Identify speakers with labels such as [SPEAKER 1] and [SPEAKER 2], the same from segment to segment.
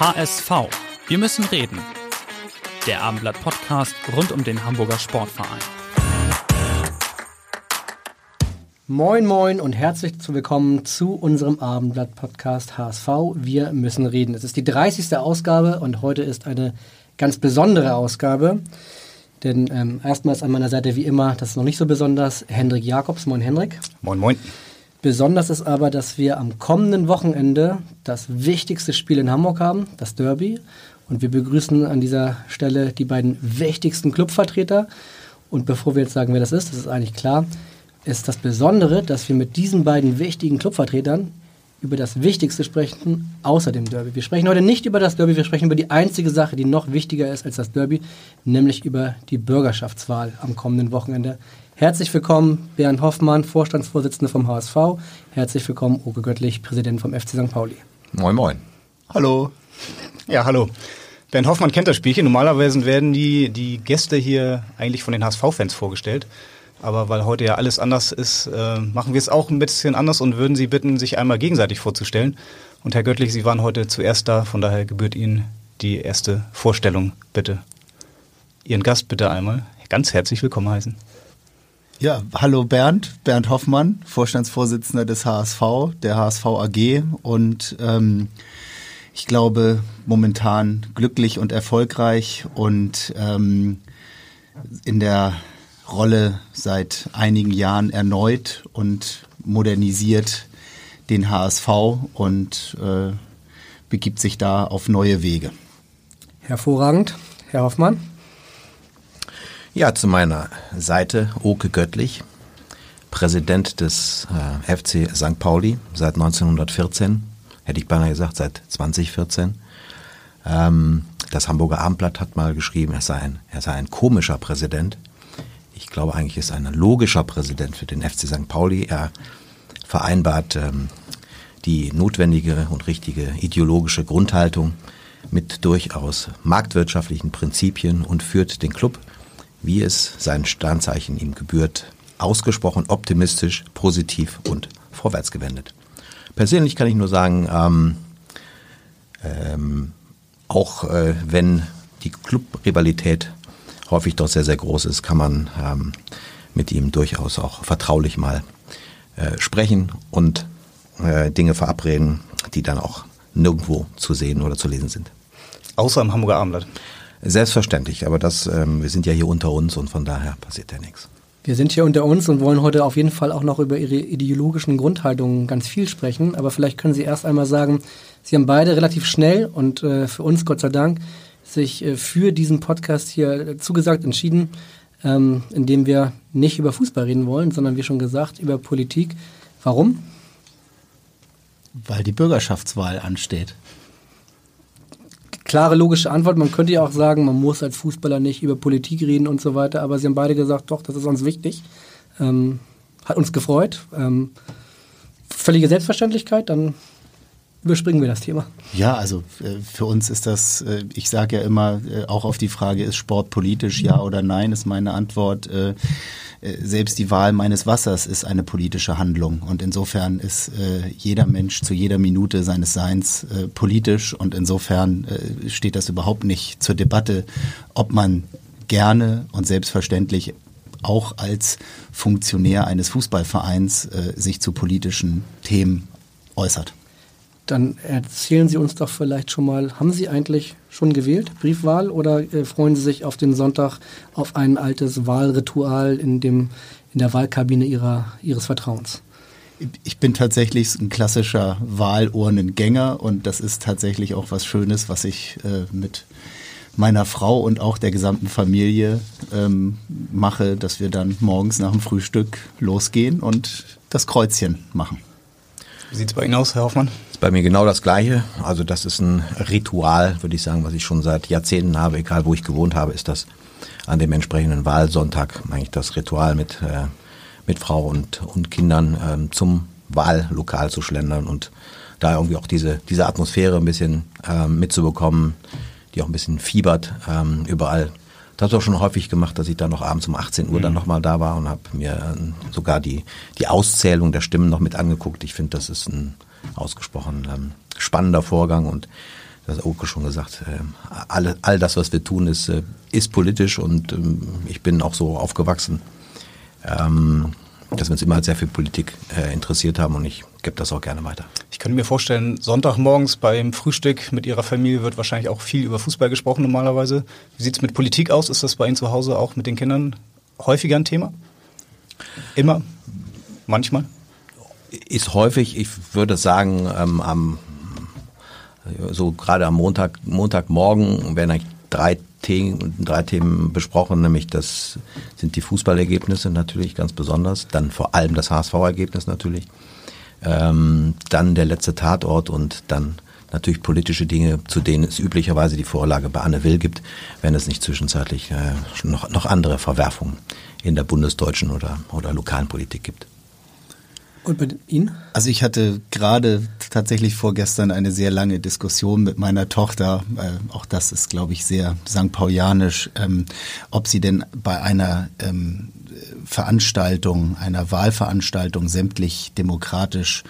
[SPEAKER 1] HSV. Wir müssen reden. Der Abendblatt Podcast rund um den Hamburger Sportverein.
[SPEAKER 2] Moin moin und herzlich willkommen zu unserem Abendblatt Podcast HSV. Wir müssen reden. Es ist die 30. Ausgabe und heute ist eine ganz besondere Ausgabe. Denn ähm, erstmal ist an meiner Seite wie immer, das ist noch nicht so besonders, Hendrik Jakobs. Moin Hendrik.
[SPEAKER 3] Moin moin.
[SPEAKER 2] Besonders ist aber, dass wir am kommenden Wochenende das wichtigste Spiel in Hamburg haben, das Derby. Und wir begrüßen an dieser Stelle die beiden wichtigsten Clubvertreter. Und bevor wir jetzt sagen, wer das ist, das ist eigentlich klar, ist das Besondere, dass wir mit diesen beiden wichtigen Clubvertretern über das Wichtigste sprechen, außer dem Derby. Wir sprechen heute nicht über das Derby, wir sprechen über die einzige Sache, die noch wichtiger ist als das Derby, nämlich über die Bürgerschaftswahl am kommenden Wochenende. Herzlich willkommen, Bernd Hoffmann, Vorstandsvorsitzender vom HSV. Herzlich willkommen, Oke Göttlich, Präsident vom FC St. Pauli.
[SPEAKER 3] Moin, moin. Hallo. Ja, hallo. Bernd Hoffmann kennt das Spielchen. Normalerweise werden die, die Gäste hier eigentlich von den HSV-Fans vorgestellt. Aber weil heute ja alles anders ist, äh, machen wir es auch ein bisschen anders und würden Sie bitten, sich einmal gegenseitig vorzustellen. Und Herr Göttlich, Sie waren heute zuerst da, von daher gebührt Ihnen die erste Vorstellung, bitte. Ihren Gast bitte einmal ganz herzlich willkommen heißen.
[SPEAKER 4] Ja, hallo Bernd, Bernd Hoffmann, Vorstandsvorsitzender des HSV, der HSV AG und ähm, ich glaube momentan glücklich und erfolgreich und ähm, in der Rolle seit einigen Jahren erneut und modernisiert den HSV und äh, begibt sich da auf neue Wege.
[SPEAKER 2] Hervorragend, Herr Hoffmann.
[SPEAKER 5] Ja, zu meiner Seite Oke Göttlich, Präsident des äh, FC St. Pauli seit 1914, hätte ich beinahe gesagt, seit 2014. Ähm, das Hamburger Abendblatt hat mal geschrieben, er sei, ein, er sei ein komischer Präsident. Ich glaube eigentlich ist er ein logischer Präsident für den FC St. Pauli. Er vereinbart ähm, die notwendige und richtige ideologische Grundhaltung mit durchaus marktwirtschaftlichen Prinzipien und führt den Club wie es sein Sternzeichen ihm gebührt, ausgesprochen optimistisch, positiv und vorwärtsgewendet. Persönlich kann ich nur sagen, ähm, ähm, auch äh, wenn die Clubrivalität häufig doch sehr, sehr groß ist, kann man ähm, mit ihm durchaus auch vertraulich mal äh, sprechen und äh, Dinge verabreden, die dann auch nirgendwo zu sehen oder zu lesen sind.
[SPEAKER 3] Außer im Hamburger Abendblatt.
[SPEAKER 5] Selbstverständlich, aber das, ähm, wir sind ja hier unter uns und von daher passiert ja nichts.
[SPEAKER 2] Wir sind hier unter uns und wollen heute auf jeden Fall auch noch über Ihre ideologischen Grundhaltungen ganz viel sprechen. Aber vielleicht können Sie erst einmal sagen, Sie haben beide relativ schnell und äh, für uns Gott sei Dank sich äh, für diesen Podcast hier zugesagt entschieden, ähm, indem wir nicht über Fußball reden wollen, sondern wie schon gesagt über Politik. Warum?
[SPEAKER 4] Weil die Bürgerschaftswahl ansteht
[SPEAKER 2] klare, logische Antwort. Man könnte ja auch sagen, man muss als Fußballer nicht über Politik reden und so weiter, aber sie haben beide gesagt, doch, das ist uns wichtig. Ähm, hat uns gefreut. Ähm, völlige Selbstverständlichkeit, dann überspringen wir das Thema.
[SPEAKER 4] Ja, also äh, für uns ist das, äh, ich sage ja immer, äh, auch auf die Frage, ist Sport politisch, ja oder nein, ist meine Antwort. Selbst die Wahl meines Wassers ist eine politische Handlung. Und insofern ist jeder Mensch zu jeder Minute seines Seins politisch. Und insofern steht das überhaupt nicht zur Debatte, ob man gerne und selbstverständlich auch als Funktionär eines Fußballvereins sich zu politischen Themen äußert.
[SPEAKER 2] Dann erzählen Sie uns doch vielleicht schon mal, haben Sie eigentlich schon gewählt, Briefwahl, oder äh, freuen Sie sich auf den Sonntag auf ein altes Wahlritual in, dem, in der Wahlkabine ihrer, Ihres Vertrauens?
[SPEAKER 4] Ich bin tatsächlich ein klassischer Wahlurnengänger und das ist tatsächlich auch was Schönes, was ich äh, mit meiner Frau und auch der gesamten Familie ähm, mache, dass wir dann morgens nach dem Frühstück losgehen und das Kreuzchen machen.
[SPEAKER 3] Wie sieht es bei Ihnen aus, Herr Hoffmann?
[SPEAKER 5] Ist bei mir genau das Gleiche. Also das ist ein Ritual, würde ich sagen, was ich schon seit Jahrzehnten habe, egal wo ich gewohnt habe, ist das an dem entsprechenden Wahlsonntag eigentlich das Ritual mit, äh, mit Frau und, und Kindern ähm, zum Wahllokal zu schlendern und da irgendwie auch diese, diese Atmosphäre ein bisschen ähm, mitzubekommen, die auch ein bisschen fiebert ähm, überall. Das habe ich auch schon häufig gemacht, dass ich dann noch abends um 18 Uhr mhm. dann nochmal da war und habe mir äh, sogar die, die Auszählung der Stimmen noch mit angeguckt. Ich finde, das ist ein ausgesprochen ähm, spannender Vorgang und das hat Oke schon gesagt, äh, all, all das, was wir tun, ist, äh, ist politisch und ähm, ich bin auch so aufgewachsen. Ähm, dass wir uns immer sehr viel Politik äh, interessiert haben und ich gebe das auch gerne weiter.
[SPEAKER 3] Ich könnte mir vorstellen, Sonntagmorgens beim Frühstück mit Ihrer Familie wird wahrscheinlich auch viel über Fußball gesprochen normalerweise. Wie sieht es mit Politik aus? Ist das bei Ihnen zu Hause auch mit den Kindern häufiger ein Thema? Immer? Manchmal?
[SPEAKER 5] Ist häufig, ich würde sagen, ähm, am so gerade am Montag, Montagmorgen werden eigentlich drei Themen, drei Themen besprochen, nämlich das sind die Fußballergebnisse natürlich ganz besonders, dann vor allem das HSV-Ergebnis natürlich, ähm, dann der letzte Tatort und dann natürlich politische Dinge, zu denen es üblicherweise die Vorlage bei Anne Will gibt, wenn es nicht zwischenzeitlich äh, noch, noch andere Verwerfungen in der bundesdeutschen oder, oder lokalen Politik gibt.
[SPEAKER 2] Und bei Ihnen?
[SPEAKER 4] Also ich hatte gerade tatsächlich vorgestern eine sehr lange Diskussion mit meiner Tochter. Äh, auch das ist, glaube ich, sehr St. Paulianisch, ähm, ob sie denn bei einer ähm, Veranstaltung, einer Wahlveranstaltung sämtlich demokratisch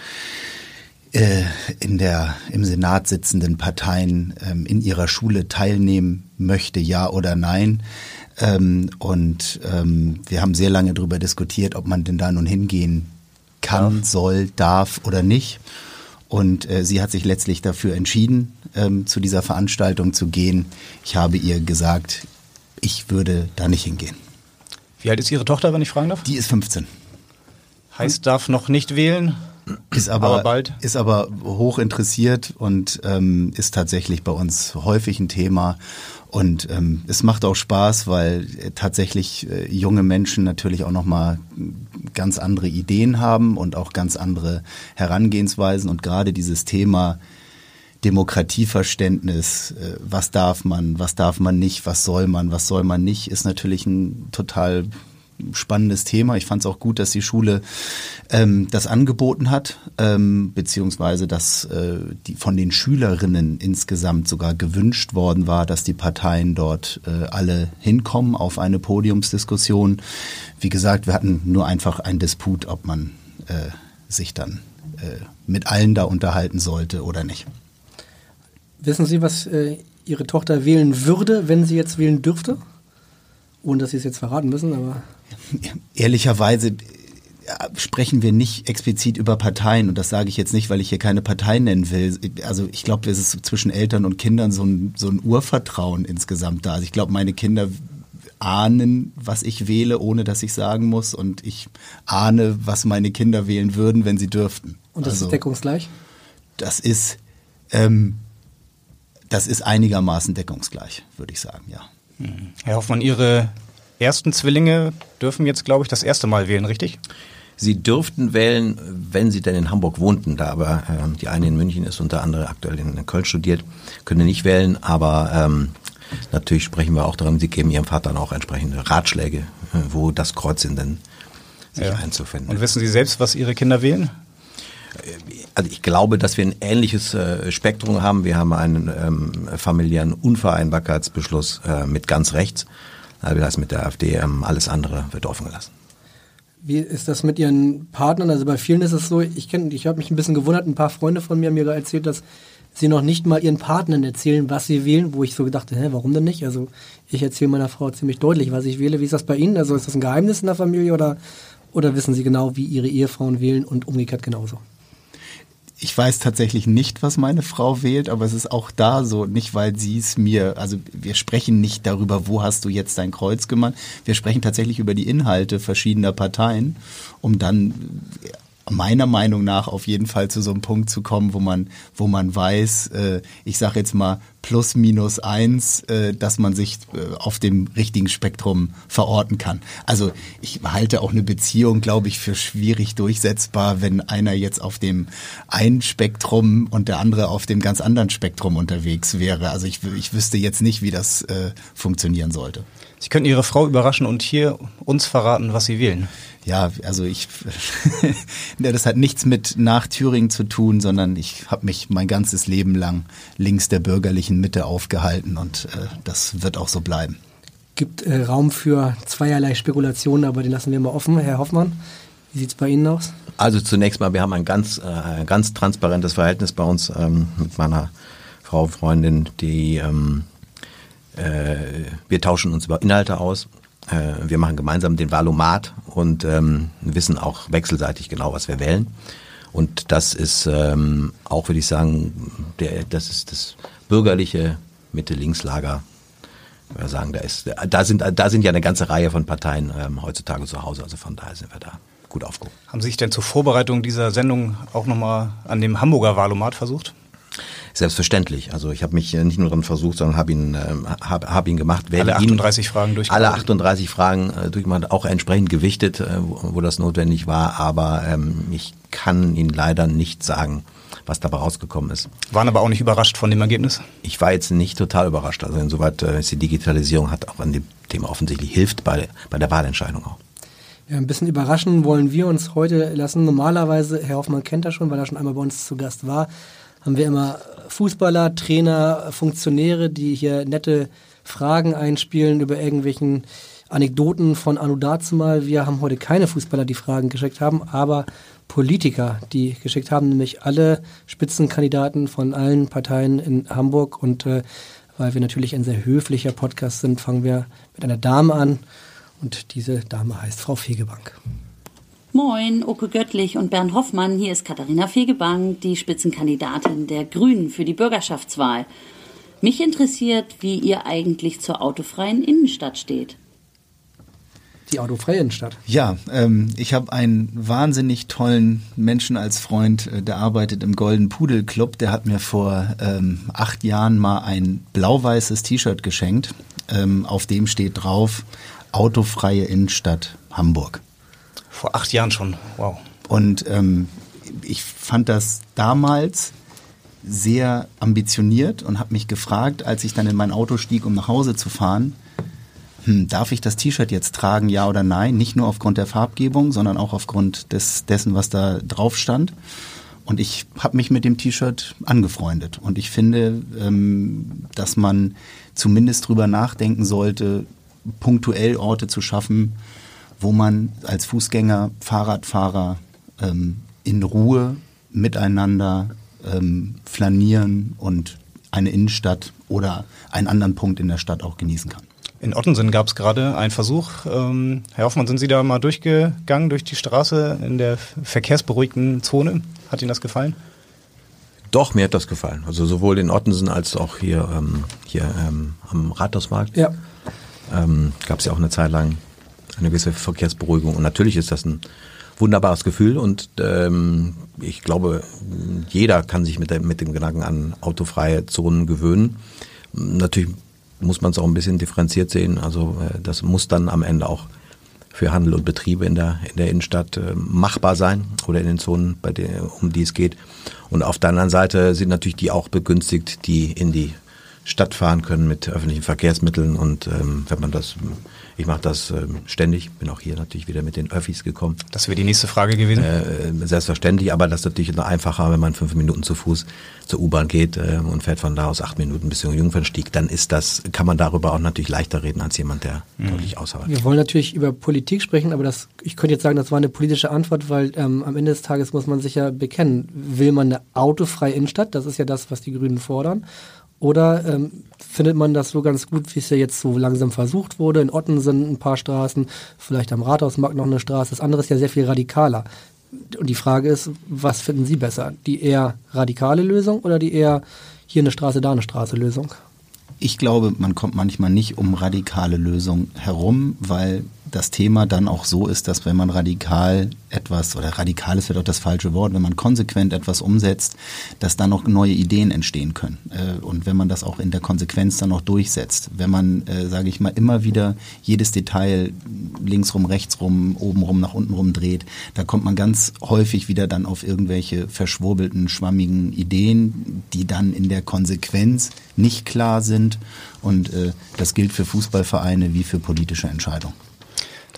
[SPEAKER 4] äh, in der im Senat sitzenden Parteien ähm, in ihrer Schule teilnehmen möchte, ja oder nein. Ähm, und ähm, wir haben sehr lange darüber diskutiert, ob man denn da nun hingehen kann, soll, darf oder nicht. Und äh, sie hat sich letztlich dafür entschieden, ähm, zu dieser Veranstaltung zu gehen. Ich habe ihr gesagt, ich würde da nicht hingehen.
[SPEAKER 3] Wie alt ist Ihre Tochter, wenn ich fragen darf?
[SPEAKER 4] Die ist 15.
[SPEAKER 3] Heißt, darf noch nicht wählen?
[SPEAKER 4] Ist aber, aber bald. Ist aber hoch interessiert und ähm, ist tatsächlich bei uns häufig ein Thema. Und ähm, es macht auch Spaß, weil äh, tatsächlich äh, junge Menschen natürlich auch nochmal ganz andere Ideen haben und auch ganz andere Herangehensweisen. Und gerade dieses Thema Demokratieverständnis, äh, was darf man, was darf man nicht, was soll man, was soll man nicht, ist natürlich ein total spannendes Thema. Ich fand es auch gut, dass die Schule ähm, das angeboten hat, ähm, beziehungsweise dass äh, die von den Schülerinnen insgesamt sogar gewünscht worden war, dass die Parteien dort äh, alle hinkommen auf eine Podiumsdiskussion. Wie gesagt, wir hatten nur einfach einen Disput, ob man äh, sich dann äh, mit allen da unterhalten sollte oder nicht.
[SPEAKER 2] Wissen Sie, was äh, Ihre Tochter wählen würde, wenn sie jetzt wählen dürfte? Ohne dass Sie es jetzt verraten müssen, aber.
[SPEAKER 4] Ehrlicherweise sprechen wir nicht explizit über Parteien und das sage ich jetzt nicht, weil ich hier keine Partei nennen will. Also ich glaube, es ist zwischen Eltern und Kindern so ein, so ein Urvertrauen insgesamt da. Also ich glaube, meine Kinder ahnen, was ich wähle, ohne dass ich sagen muss und ich ahne, was meine Kinder wählen würden, wenn sie dürften.
[SPEAKER 2] Und das also, ist deckungsgleich?
[SPEAKER 4] Das ist, ähm, das ist einigermaßen deckungsgleich, würde ich sagen, ja.
[SPEAKER 3] Herr Hoffmann, Ihre ersten Zwillinge dürfen jetzt, glaube ich, das erste Mal wählen, richtig?
[SPEAKER 5] Sie dürften wählen, wenn sie denn in Hamburg wohnten, da aber äh, die eine in München ist und der andere aktuell in Köln studiert, können nicht wählen, aber ähm, natürlich sprechen wir auch daran, sie geben ihrem Vater dann auch entsprechende Ratschläge, äh, wo das Kreuzchen denn sich ja. einzufinden.
[SPEAKER 3] Und wissen Sie selbst, was Ihre Kinder wählen?
[SPEAKER 5] Also ich glaube, dass wir ein ähnliches äh, Spektrum haben. Wir haben einen ähm, familiären Unvereinbarkeitsbeschluss äh, mit ganz rechts. Also das mit der AfD, ähm, alles andere wird offen gelassen.
[SPEAKER 2] Wie ist das mit Ihren Partnern? Also bei vielen ist es so, ich ich habe mich ein bisschen gewundert, ein paar Freunde von mir haben mir erzählt, dass sie noch nicht mal ihren Partnern erzählen, was sie wählen, wo ich so gedacht hä, warum denn nicht? Also ich erzähle meiner Frau ziemlich deutlich, was ich wähle. Wie ist das bei Ihnen? Also ist das ein Geheimnis in der Familie oder, oder wissen Sie genau, wie Ihre Ehefrauen wählen und umgekehrt genauso?
[SPEAKER 4] Ich weiß tatsächlich nicht, was meine Frau wählt, aber es ist auch da so, nicht weil sie es mir, also wir sprechen nicht darüber, wo hast du jetzt dein Kreuz gemacht. Wir sprechen tatsächlich über die Inhalte verschiedener Parteien, um dann meiner Meinung nach auf jeden Fall zu so einem Punkt zu kommen, wo man, wo man weiß, äh, ich sage jetzt mal, plus minus eins, äh, dass man sich äh, auf dem richtigen Spektrum verorten kann. Also ich halte auch eine Beziehung, glaube ich, für schwierig durchsetzbar, wenn einer jetzt auf dem einen Spektrum und der andere auf dem ganz anderen Spektrum unterwegs wäre. Also ich, ich wüsste jetzt nicht, wie das äh, funktionieren sollte.
[SPEAKER 3] Sie könnten Ihre Frau überraschen und hier uns verraten, was Sie wählen.
[SPEAKER 4] Ja, also ich, das hat nichts mit nach Thüringen zu tun, sondern ich habe mich mein ganzes Leben lang links der bürgerlichen Mitte aufgehalten und äh, das wird auch so bleiben.
[SPEAKER 2] Gibt äh, Raum für zweierlei Spekulationen, aber den lassen wir mal offen. Herr Hoffmann, wie sieht es bei Ihnen aus?
[SPEAKER 5] Also zunächst mal, wir haben ein ganz, äh, ganz transparentes Verhältnis bei uns ähm, mit meiner Frau, Freundin, die ähm, äh, wir tauschen uns über Inhalte aus. Äh, wir machen gemeinsam den Valomat und ähm, wissen auch wechselseitig genau, was wir wählen. Und das ist ähm, auch, würde ich sagen, der, das ist das bürgerliche Mitte-Links-Lager. Sagen, da ist, da sind, da sind ja eine ganze Reihe von Parteien ähm, heutzutage zu Hause. Also von daher sind wir da gut aufgehoben.
[SPEAKER 3] Haben Sie sich denn zur Vorbereitung dieser Sendung auch nochmal an dem Hamburger Wahlomat versucht?
[SPEAKER 5] Selbstverständlich. Also ich habe mich nicht nur daran versucht, sondern habe ihn, äh, hab, hab ihn gemacht.
[SPEAKER 3] Alle 38 ihn, Fragen durchgemacht.
[SPEAKER 5] Alle 38 Fragen äh, durchgemacht, auch entsprechend gewichtet, äh, wo, wo, das notwendig war. Aber ähm, ich kann Ihnen leider nicht sagen, was dabei rausgekommen ist.
[SPEAKER 3] Waren aber auch nicht überrascht von dem Ergebnis?
[SPEAKER 5] Ich war jetzt nicht total überrascht. Also insoweit äh, ist die Digitalisierung hat auch an dem Thema offensichtlich hilft bei, bei der Wahlentscheidung auch.
[SPEAKER 2] Ja, ein bisschen überraschen wollen wir uns heute lassen. Normalerweise, Herr Hoffmann kennt das schon, weil er schon einmal bei uns zu Gast war, haben wir immer Fußballer, Trainer, Funktionäre, die hier nette Fragen einspielen über irgendwelchen Anekdoten von Anu dazumal. Wir haben heute keine Fußballer, die Fragen geschickt haben, aber Politiker, die geschickt haben, nämlich alle Spitzenkandidaten von allen Parteien in Hamburg. Und äh, weil wir natürlich ein sehr höflicher Podcast sind, fangen wir mit einer Dame an. Und diese Dame heißt Frau Fegebank.
[SPEAKER 6] Moin, Oke Göttlich und Bernd Hoffmann. Hier ist Katharina Fegebank, die Spitzenkandidatin der Grünen für die Bürgerschaftswahl. Mich interessiert, wie ihr eigentlich zur autofreien Innenstadt steht.
[SPEAKER 2] Die autofreie Innenstadt?
[SPEAKER 4] Ja, ähm, ich habe einen wahnsinnig tollen Menschen als Freund, äh, der arbeitet im Golden Pudel Club. Der hat mir vor ähm, acht Jahren mal ein blau-weißes T-Shirt geschenkt. Ähm, auf dem steht drauf Autofreie Innenstadt Hamburg.
[SPEAKER 3] Vor acht Jahren schon, wow.
[SPEAKER 4] Und ähm, ich fand das damals sehr ambitioniert und habe mich gefragt, als ich dann in mein Auto stieg, um nach Hause zu fahren, hm, darf ich das T-Shirt jetzt tragen, ja oder nein? Nicht nur aufgrund der Farbgebung, sondern auch aufgrund des, dessen, was da drauf stand. Und ich habe mich mit dem T-Shirt angefreundet. Und ich finde, ähm, dass man zumindest drüber nachdenken sollte, punktuell Orte zu schaffen, wo man als Fußgänger, Fahrradfahrer ähm, in Ruhe miteinander ähm, flanieren und eine Innenstadt oder einen anderen Punkt in der Stadt auch genießen kann.
[SPEAKER 3] In Ottensen gab es gerade einen Versuch. Ähm, Herr Hoffmann, sind Sie da mal durchgegangen durch die Straße in der verkehrsberuhigten Zone? Hat Ihnen das gefallen?
[SPEAKER 5] Doch, mir hat das gefallen. Also sowohl in Ottensen als auch hier, ähm, hier ähm, am Rathausmarkt. Ja. Ähm, Gab es ja auch eine Zeit lang eine gewisse Verkehrsberuhigung. Und natürlich ist das ein wunderbares Gefühl und ähm, ich glaube, jeder kann sich mit, der, mit dem Gedanken an autofreie Zonen gewöhnen. Natürlich muss man es auch ein bisschen differenziert sehen. Also äh, das muss dann am Ende auch für Handel und Betriebe in der, in der Innenstadt äh, machbar sein oder in den Zonen, bei der, um die es geht. Und auf der anderen Seite sind natürlich die auch begünstigt, die in die Stadt fahren können mit öffentlichen Verkehrsmitteln. Und ähm, wenn man das ich mache das äh, ständig, bin auch hier natürlich wieder mit den Öffis gekommen.
[SPEAKER 3] Das wäre die nächste Frage gewesen.
[SPEAKER 5] Äh, selbstverständlich, aber das ist natürlich noch einfacher, wenn man fünf Minuten zu Fuß zur U-Bahn geht äh, und fährt von da aus acht Minuten bis zum Jungfernstieg, dann ist das, kann man darüber auch natürlich leichter reden als jemand, der mhm. deutlich außerhalb
[SPEAKER 2] Wir wollen natürlich über Politik sprechen, aber das, ich könnte jetzt sagen, das war eine politische Antwort, weil ähm, am Ende des Tages muss man sich ja bekennen, will man eine autofreie Innenstadt, das ist ja das, was die Grünen fordern, oder ähm, findet man das so ganz gut, wie es ja jetzt so langsam versucht wurde? In Otten sind ein paar Straßen, vielleicht am Rathausmarkt noch eine Straße. Das andere ist ja sehr viel radikaler. Und die Frage ist, was finden Sie besser? Die eher radikale Lösung oder die eher hier eine Straße, da eine Straße Lösung?
[SPEAKER 4] Ich glaube, man kommt manchmal nicht um radikale Lösungen herum, weil das Thema dann auch so ist, dass wenn man radikal etwas, oder radikal ist vielleicht auch das falsche Wort, wenn man konsequent etwas umsetzt, dass dann noch neue Ideen entstehen können. Äh, und wenn man das auch in der Konsequenz dann noch durchsetzt. Wenn man, äh, sage ich mal, immer wieder jedes Detail linksrum, rechtsrum, obenrum, nach unten rum dreht, da kommt man ganz häufig wieder dann auf irgendwelche verschwurbelten, schwammigen Ideen, die dann in der Konsequenz nicht klar sind. Und äh, das gilt für Fußballvereine wie für politische Entscheidungen.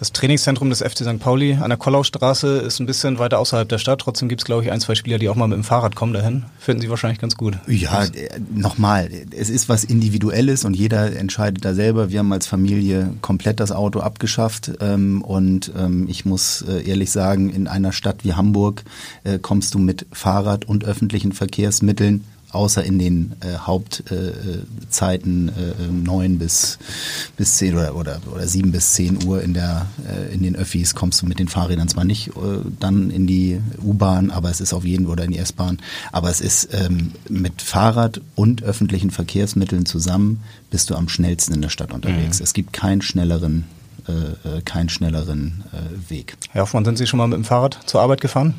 [SPEAKER 3] Das Trainingszentrum des FC St. Pauli an der Kollaustraße ist ein bisschen weiter außerhalb der Stadt. Trotzdem gibt es, glaube ich, ein, zwei Spieler, die auch mal mit dem Fahrrad kommen dahin. Finden Sie wahrscheinlich ganz gut.
[SPEAKER 4] Ja, nochmal, es ist was Individuelles und jeder entscheidet da selber. Wir haben als Familie komplett das Auto abgeschafft ähm, und ähm, ich muss äh, ehrlich sagen, in einer Stadt wie Hamburg äh, kommst du mit Fahrrad und öffentlichen Verkehrsmitteln außer in den äh, Hauptzeiten äh, äh, 9 bis, bis 10 oder, oder, oder 7 bis 10 Uhr in, der, äh, in den Öffis kommst du mit den Fahrrädern zwar nicht äh, dann in die U-Bahn, aber es ist auf jeden oder in die S-Bahn, aber es ist ähm, mit Fahrrad und öffentlichen Verkehrsmitteln zusammen bist du am schnellsten in der Stadt unterwegs. Mhm. Es gibt keinen schnelleren äh, äh keinen schnelleren äh, Weg.
[SPEAKER 3] Herr Hoffmann, sind Sie schon mal mit dem Fahrrad zur Arbeit gefahren?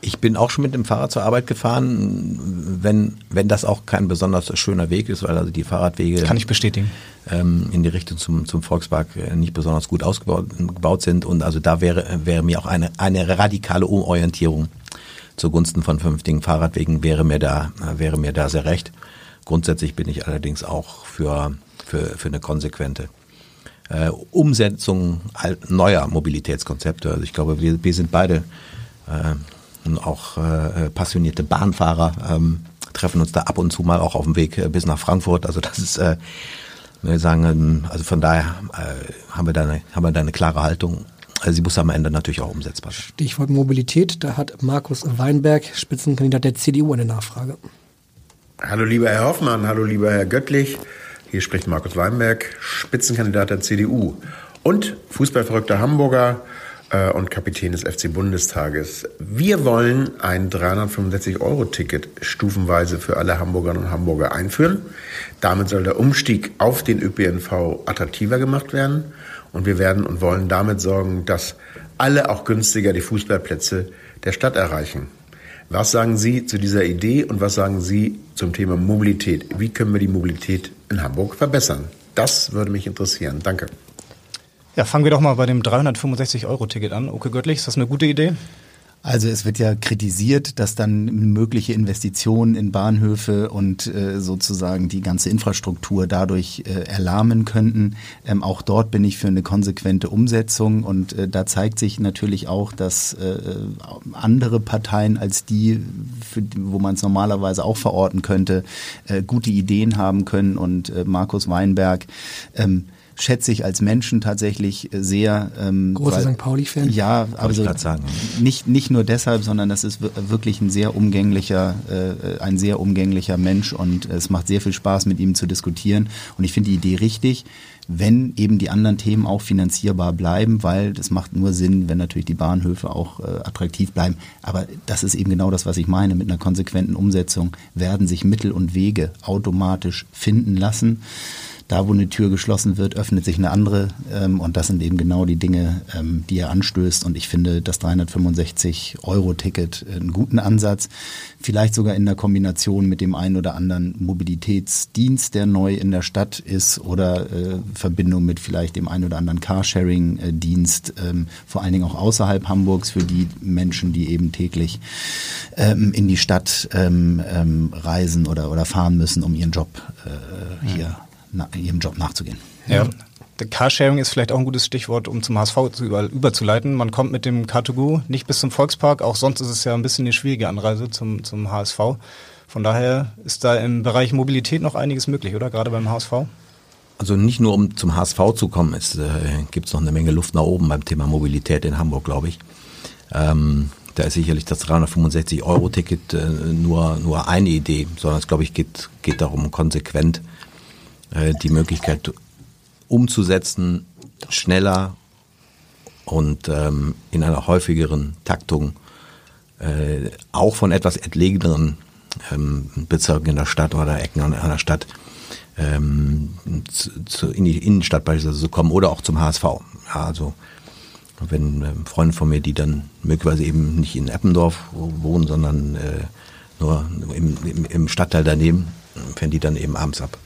[SPEAKER 5] Ich bin auch schon mit dem Fahrrad zur Arbeit gefahren, wenn, wenn das auch kein besonders schöner Weg ist, weil also die Fahrradwege.
[SPEAKER 3] Kann ich bestätigen.
[SPEAKER 5] Ähm, in die Richtung zum, zum Volkspark äh, nicht besonders gut ausgebaut sind. Und also da wäre, wäre mir auch eine, eine radikale Umorientierung zugunsten von vernünftigen Fahrradwegen wäre mir da, wäre mir da sehr recht. Grundsätzlich bin ich allerdings auch für, für, für eine konsequente äh, Umsetzung neuer Mobilitätskonzepte. Also ich glaube, wir, wir sind beide äh, und auch äh, passionierte Bahnfahrer ähm, treffen uns da ab und zu mal auch auf dem Weg äh, bis nach Frankfurt. Also das ist, äh, wir sagen, also von daher äh, haben wir da eine, haben wir da eine klare Haltung. Also sie muss am Ende natürlich auch umsetzbar sein.
[SPEAKER 2] Stichwort Mobilität, da hat Markus Weinberg, Spitzenkandidat der CDU, eine Nachfrage.
[SPEAKER 7] Hallo lieber Herr Hoffmann, hallo lieber Herr Göttlich. Hier spricht Markus Weinberg, Spitzenkandidat der CDU und fußballverrückter Hamburger äh, und Kapitän des FC Bundestages. Wir wollen ein 365-Euro-Ticket stufenweise für alle Hamburgerinnen und Hamburger einführen. Damit soll der Umstieg auf den ÖPNV attraktiver gemacht werden. Und wir werden und wollen damit sorgen, dass alle auch günstiger die Fußballplätze der Stadt erreichen. Was sagen Sie zu dieser Idee und was sagen Sie zum Thema Mobilität? Wie können wir die Mobilität in Hamburg verbessern? Das würde mich interessieren. Danke.
[SPEAKER 3] Ja, fangen wir doch mal bei dem 365-Euro-Ticket an. Okay, Göttlich, ist das eine gute Idee?
[SPEAKER 4] Also es wird ja kritisiert, dass dann mögliche Investitionen in Bahnhöfe und äh, sozusagen die ganze Infrastruktur dadurch äh, erlahmen könnten. Ähm, auch dort bin ich für eine konsequente Umsetzung und äh, da zeigt sich natürlich auch, dass äh, andere Parteien als die, für, wo man es normalerweise auch verorten könnte, äh, gute Ideen haben können und äh, Markus Weinberg ähm, schätze ich als Menschen tatsächlich äh, sehr.
[SPEAKER 2] Ähm, Großer St. Pauli-Fan?
[SPEAKER 4] Ja, also nicht, nicht nur deshalb, sondern das ist wirklich ein sehr umgänglicher, äh, ein sehr umgänglicher Mensch und es macht sehr viel Spaß, mit ihm zu diskutieren. Und ich finde die Idee richtig wenn eben die anderen Themen auch finanzierbar bleiben, weil das macht nur Sinn, wenn natürlich die Bahnhöfe auch äh, attraktiv bleiben. Aber das ist eben genau das, was ich meine. Mit einer konsequenten Umsetzung werden sich Mittel und Wege automatisch finden lassen da, wo eine Tür geschlossen wird, öffnet sich eine andere. Ähm, und das sind eben genau die Dinge, ähm, die er anstößt. Und ich finde das 365-Euro-Ticket einen guten Ansatz. Vielleicht sogar in der Kombination mit dem einen oder anderen Mobilitätsdienst, der neu in der Stadt ist oder äh, Verbindung mit vielleicht dem einen oder anderen Carsharing-Dienst, ähm, vor allen Dingen auch außerhalb Hamburgs für die Menschen, die eben täglich ähm, in die Stadt ähm, ähm, reisen oder, oder fahren müssen, um ihren Job äh, hier na, ihrem Job nachzugehen.
[SPEAKER 3] Ja. Carsharing ist vielleicht auch ein gutes Stichwort, um zum HSV zu über, überzuleiten. Man kommt mit dem Car2Go nicht bis zum Volkspark, auch sonst ist es ja ein bisschen eine schwierige Anreise zum, zum HSV. Von daher ist da im Bereich Mobilität noch einiges möglich, oder? Gerade beim HSV?
[SPEAKER 5] Also nicht nur um zum HSV zu kommen, es äh, gibt noch eine Menge Luft nach oben beim Thema Mobilität in Hamburg, glaube ich. Ähm, da ist sicherlich das 365-Euro-Ticket äh, nur, nur eine Idee, sondern es, glaube ich, geht, geht darum, konsequent äh, die Möglichkeit umzusetzen, schneller und ähm, in einer häufigeren Taktung äh, auch von etwas entlegeneren ähm, Bezirken in der Stadt oder Ecken einer Stadt ähm, zu, zu in die Innenstadt beispielsweise zu kommen oder auch zum HSV. Ja, also wenn ähm, Freunde von mir, die dann möglicherweise eben nicht in Eppendorf wohnen, sondern äh, nur im, im, im Stadtteil daneben, wenn die dann eben abends ab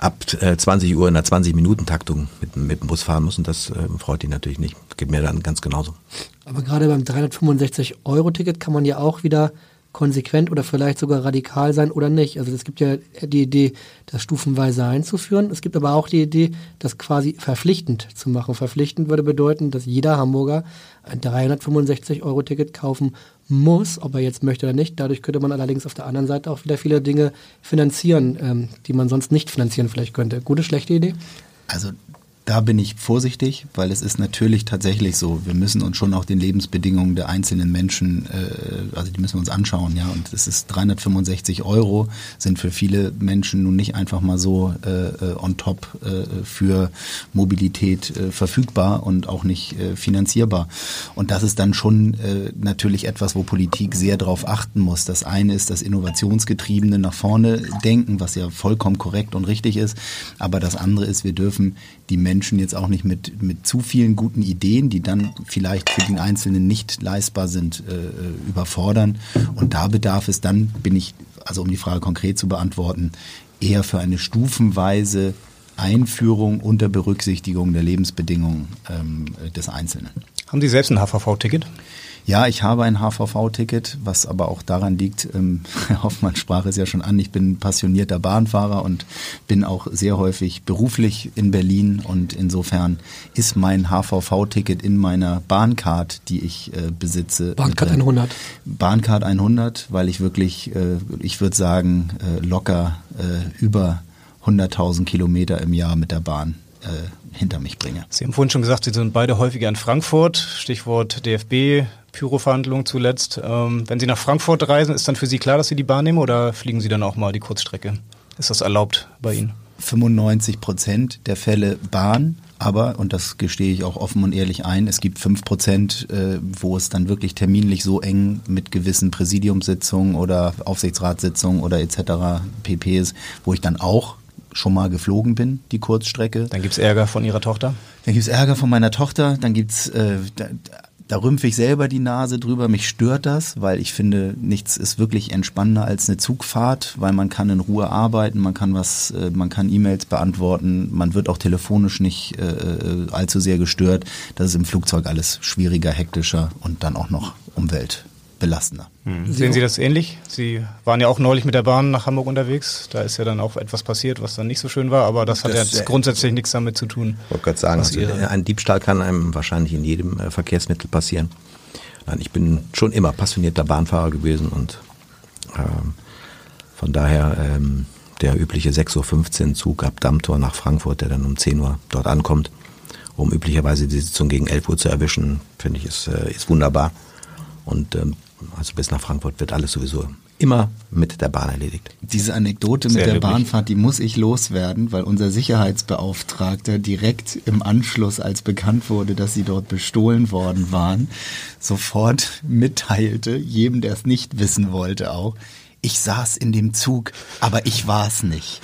[SPEAKER 5] ab äh, 20 Uhr in einer 20-Minuten-Taktung mit, mit dem Bus fahren müssen, das äh, freut die natürlich nicht. Geht mir dann ganz genauso.
[SPEAKER 2] Aber gerade beim 365-Euro-Ticket kann man ja auch wieder konsequent oder vielleicht sogar radikal sein oder nicht. Also es gibt ja die Idee, das stufenweise einzuführen. Es gibt aber auch die Idee, das quasi verpflichtend zu machen. Verpflichtend würde bedeuten, dass jeder Hamburger ein 365-Euro-Ticket kaufen muss, ob er jetzt möchte oder nicht. Dadurch könnte man allerdings auf der anderen Seite auch wieder viele Dinge finanzieren, ähm, die man sonst nicht finanzieren vielleicht könnte. Gute, schlechte Idee?
[SPEAKER 4] Also da bin ich vorsichtig, weil es ist natürlich tatsächlich so, wir müssen uns schon auch den Lebensbedingungen der einzelnen Menschen, äh, also die müssen wir uns anschauen, ja. Und es ist 365 Euro sind für viele Menschen nun nicht einfach mal so äh, äh, on top äh, für Mobilität äh, verfügbar und auch nicht äh, finanzierbar. Und das ist dann schon äh, natürlich etwas, wo Politik sehr darauf achten muss. Das eine ist das Innovationsgetriebene nach vorne denken, was ja vollkommen korrekt und richtig ist. Aber das andere ist, wir dürfen die Menschen jetzt auch nicht mit, mit zu vielen guten Ideen, die dann vielleicht für den Einzelnen nicht leistbar sind, äh, äh, überfordern. Und da bedarf es dann, bin ich, also um die Frage konkret zu beantworten, eher für eine stufenweise Einführung unter Berücksichtigung der Lebensbedingungen ähm, des Einzelnen.
[SPEAKER 3] Haben Sie selbst ein HVV-Ticket?
[SPEAKER 4] Ja, ich habe ein HVV-Ticket, was aber auch daran liegt, ähm, Herr Hoffmann sprach es ja schon an, ich bin passionierter Bahnfahrer und bin auch sehr häufig beruflich in Berlin und insofern ist mein HVV-Ticket in meiner Bahncard, die ich äh, besitze.
[SPEAKER 2] Bahncard 100.
[SPEAKER 4] Bahncard 100, weil ich wirklich, äh, ich würde sagen, äh, locker äh, über 100.000 Kilometer im Jahr mit der Bahn äh, hinter mich bringe.
[SPEAKER 3] Sie haben vorhin schon gesagt, Sie sind beide häufiger in Frankfurt, Stichwort DFB, Pyro-Verhandlungen zuletzt. Ähm, wenn Sie nach Frankfurt reisen, ist dann für Sie klar, dass Sie die Bahn nehmen oder fliegen Sie dann auch mal die Kurzstrecke? Ist das erlaubt bei Ihnen?
[SPEAKER 4] 95 Prozent der Fälle Bahn, aber, und das gestehe ich auch offen und ehrlich ein, es gibt fünf Prozent, äh, wo es dann wirklich terminlich so eng mit gewissen Präsidiumssitzungen oder Aufsichtsratssitzungen oder etc. pp ist, wo ich dann auch schon mal geflogen bin, die Kurzstrecke.
[SPEAKER 3] Dann gibt es Ärger von Ihrer Tochter?
[SPEAKER 4] Dann gibt es Ärger von meiner Tochter, dann gibt's äh, da, da rümpfe ich selber die Nase drüber. Mich stört das, weil ich finde, nichts ist wirklich entspannender als eine Zugfahrt, weil man kann in Ruhe arbeiten, man kann was, äh, man kann E-Mails beantworten, man wird auch telefonisch nicht äh, äh, allzu sehr gestört. Das ist im Flugzeug alles schwieriger, hektischer und dann auch noch Umwelt belastender.
[SPEAKER 3] Mhm. Sehen Sie das ähnlich? Sie waren ja auch neulich mit der Bahn nach Hamburg unterwegs. Da ist ja dann auch etwas passiert, was dann nicht so schön war, aber das hat das, ja grundsätzlich nichts damit zu tun.
[SPEAKER 5] Ich wollte gerade sagen, also ein Diebstahl kann einem wahrscheinlich in jedem äh, Verkehrsmittel passieren. Nein, ich bin schon immer passionierter Bahnfahrer gewesen und ähm, von daher ähm, der übliche 6.15 Uhr Zug ab Dammtor nach Frankfurt, der dann um 10 Uhr dort ankommt, um üblicherweise die Sitzung gegen 11 Uhr zu erwischen, finde ich, ist, äh, ist wunderbar. Und ähm, also bis nach Frankfurt wird alles sowieso immer mit der Bahn erledigt.
[SPEAKER 4] Diese Anekdote mit Sehr der löblich. Bahnfahrt, die muss ich loswerden, weil unser Sicherheitsbeauftragter direkt im Anschluss, als bekannt wurde, dass sie dort bestohlen worden waren, sofort mitteilte, jedem, der es nicht wissen wollte auch, ich saß in dem Zug, aber ich war es nicht.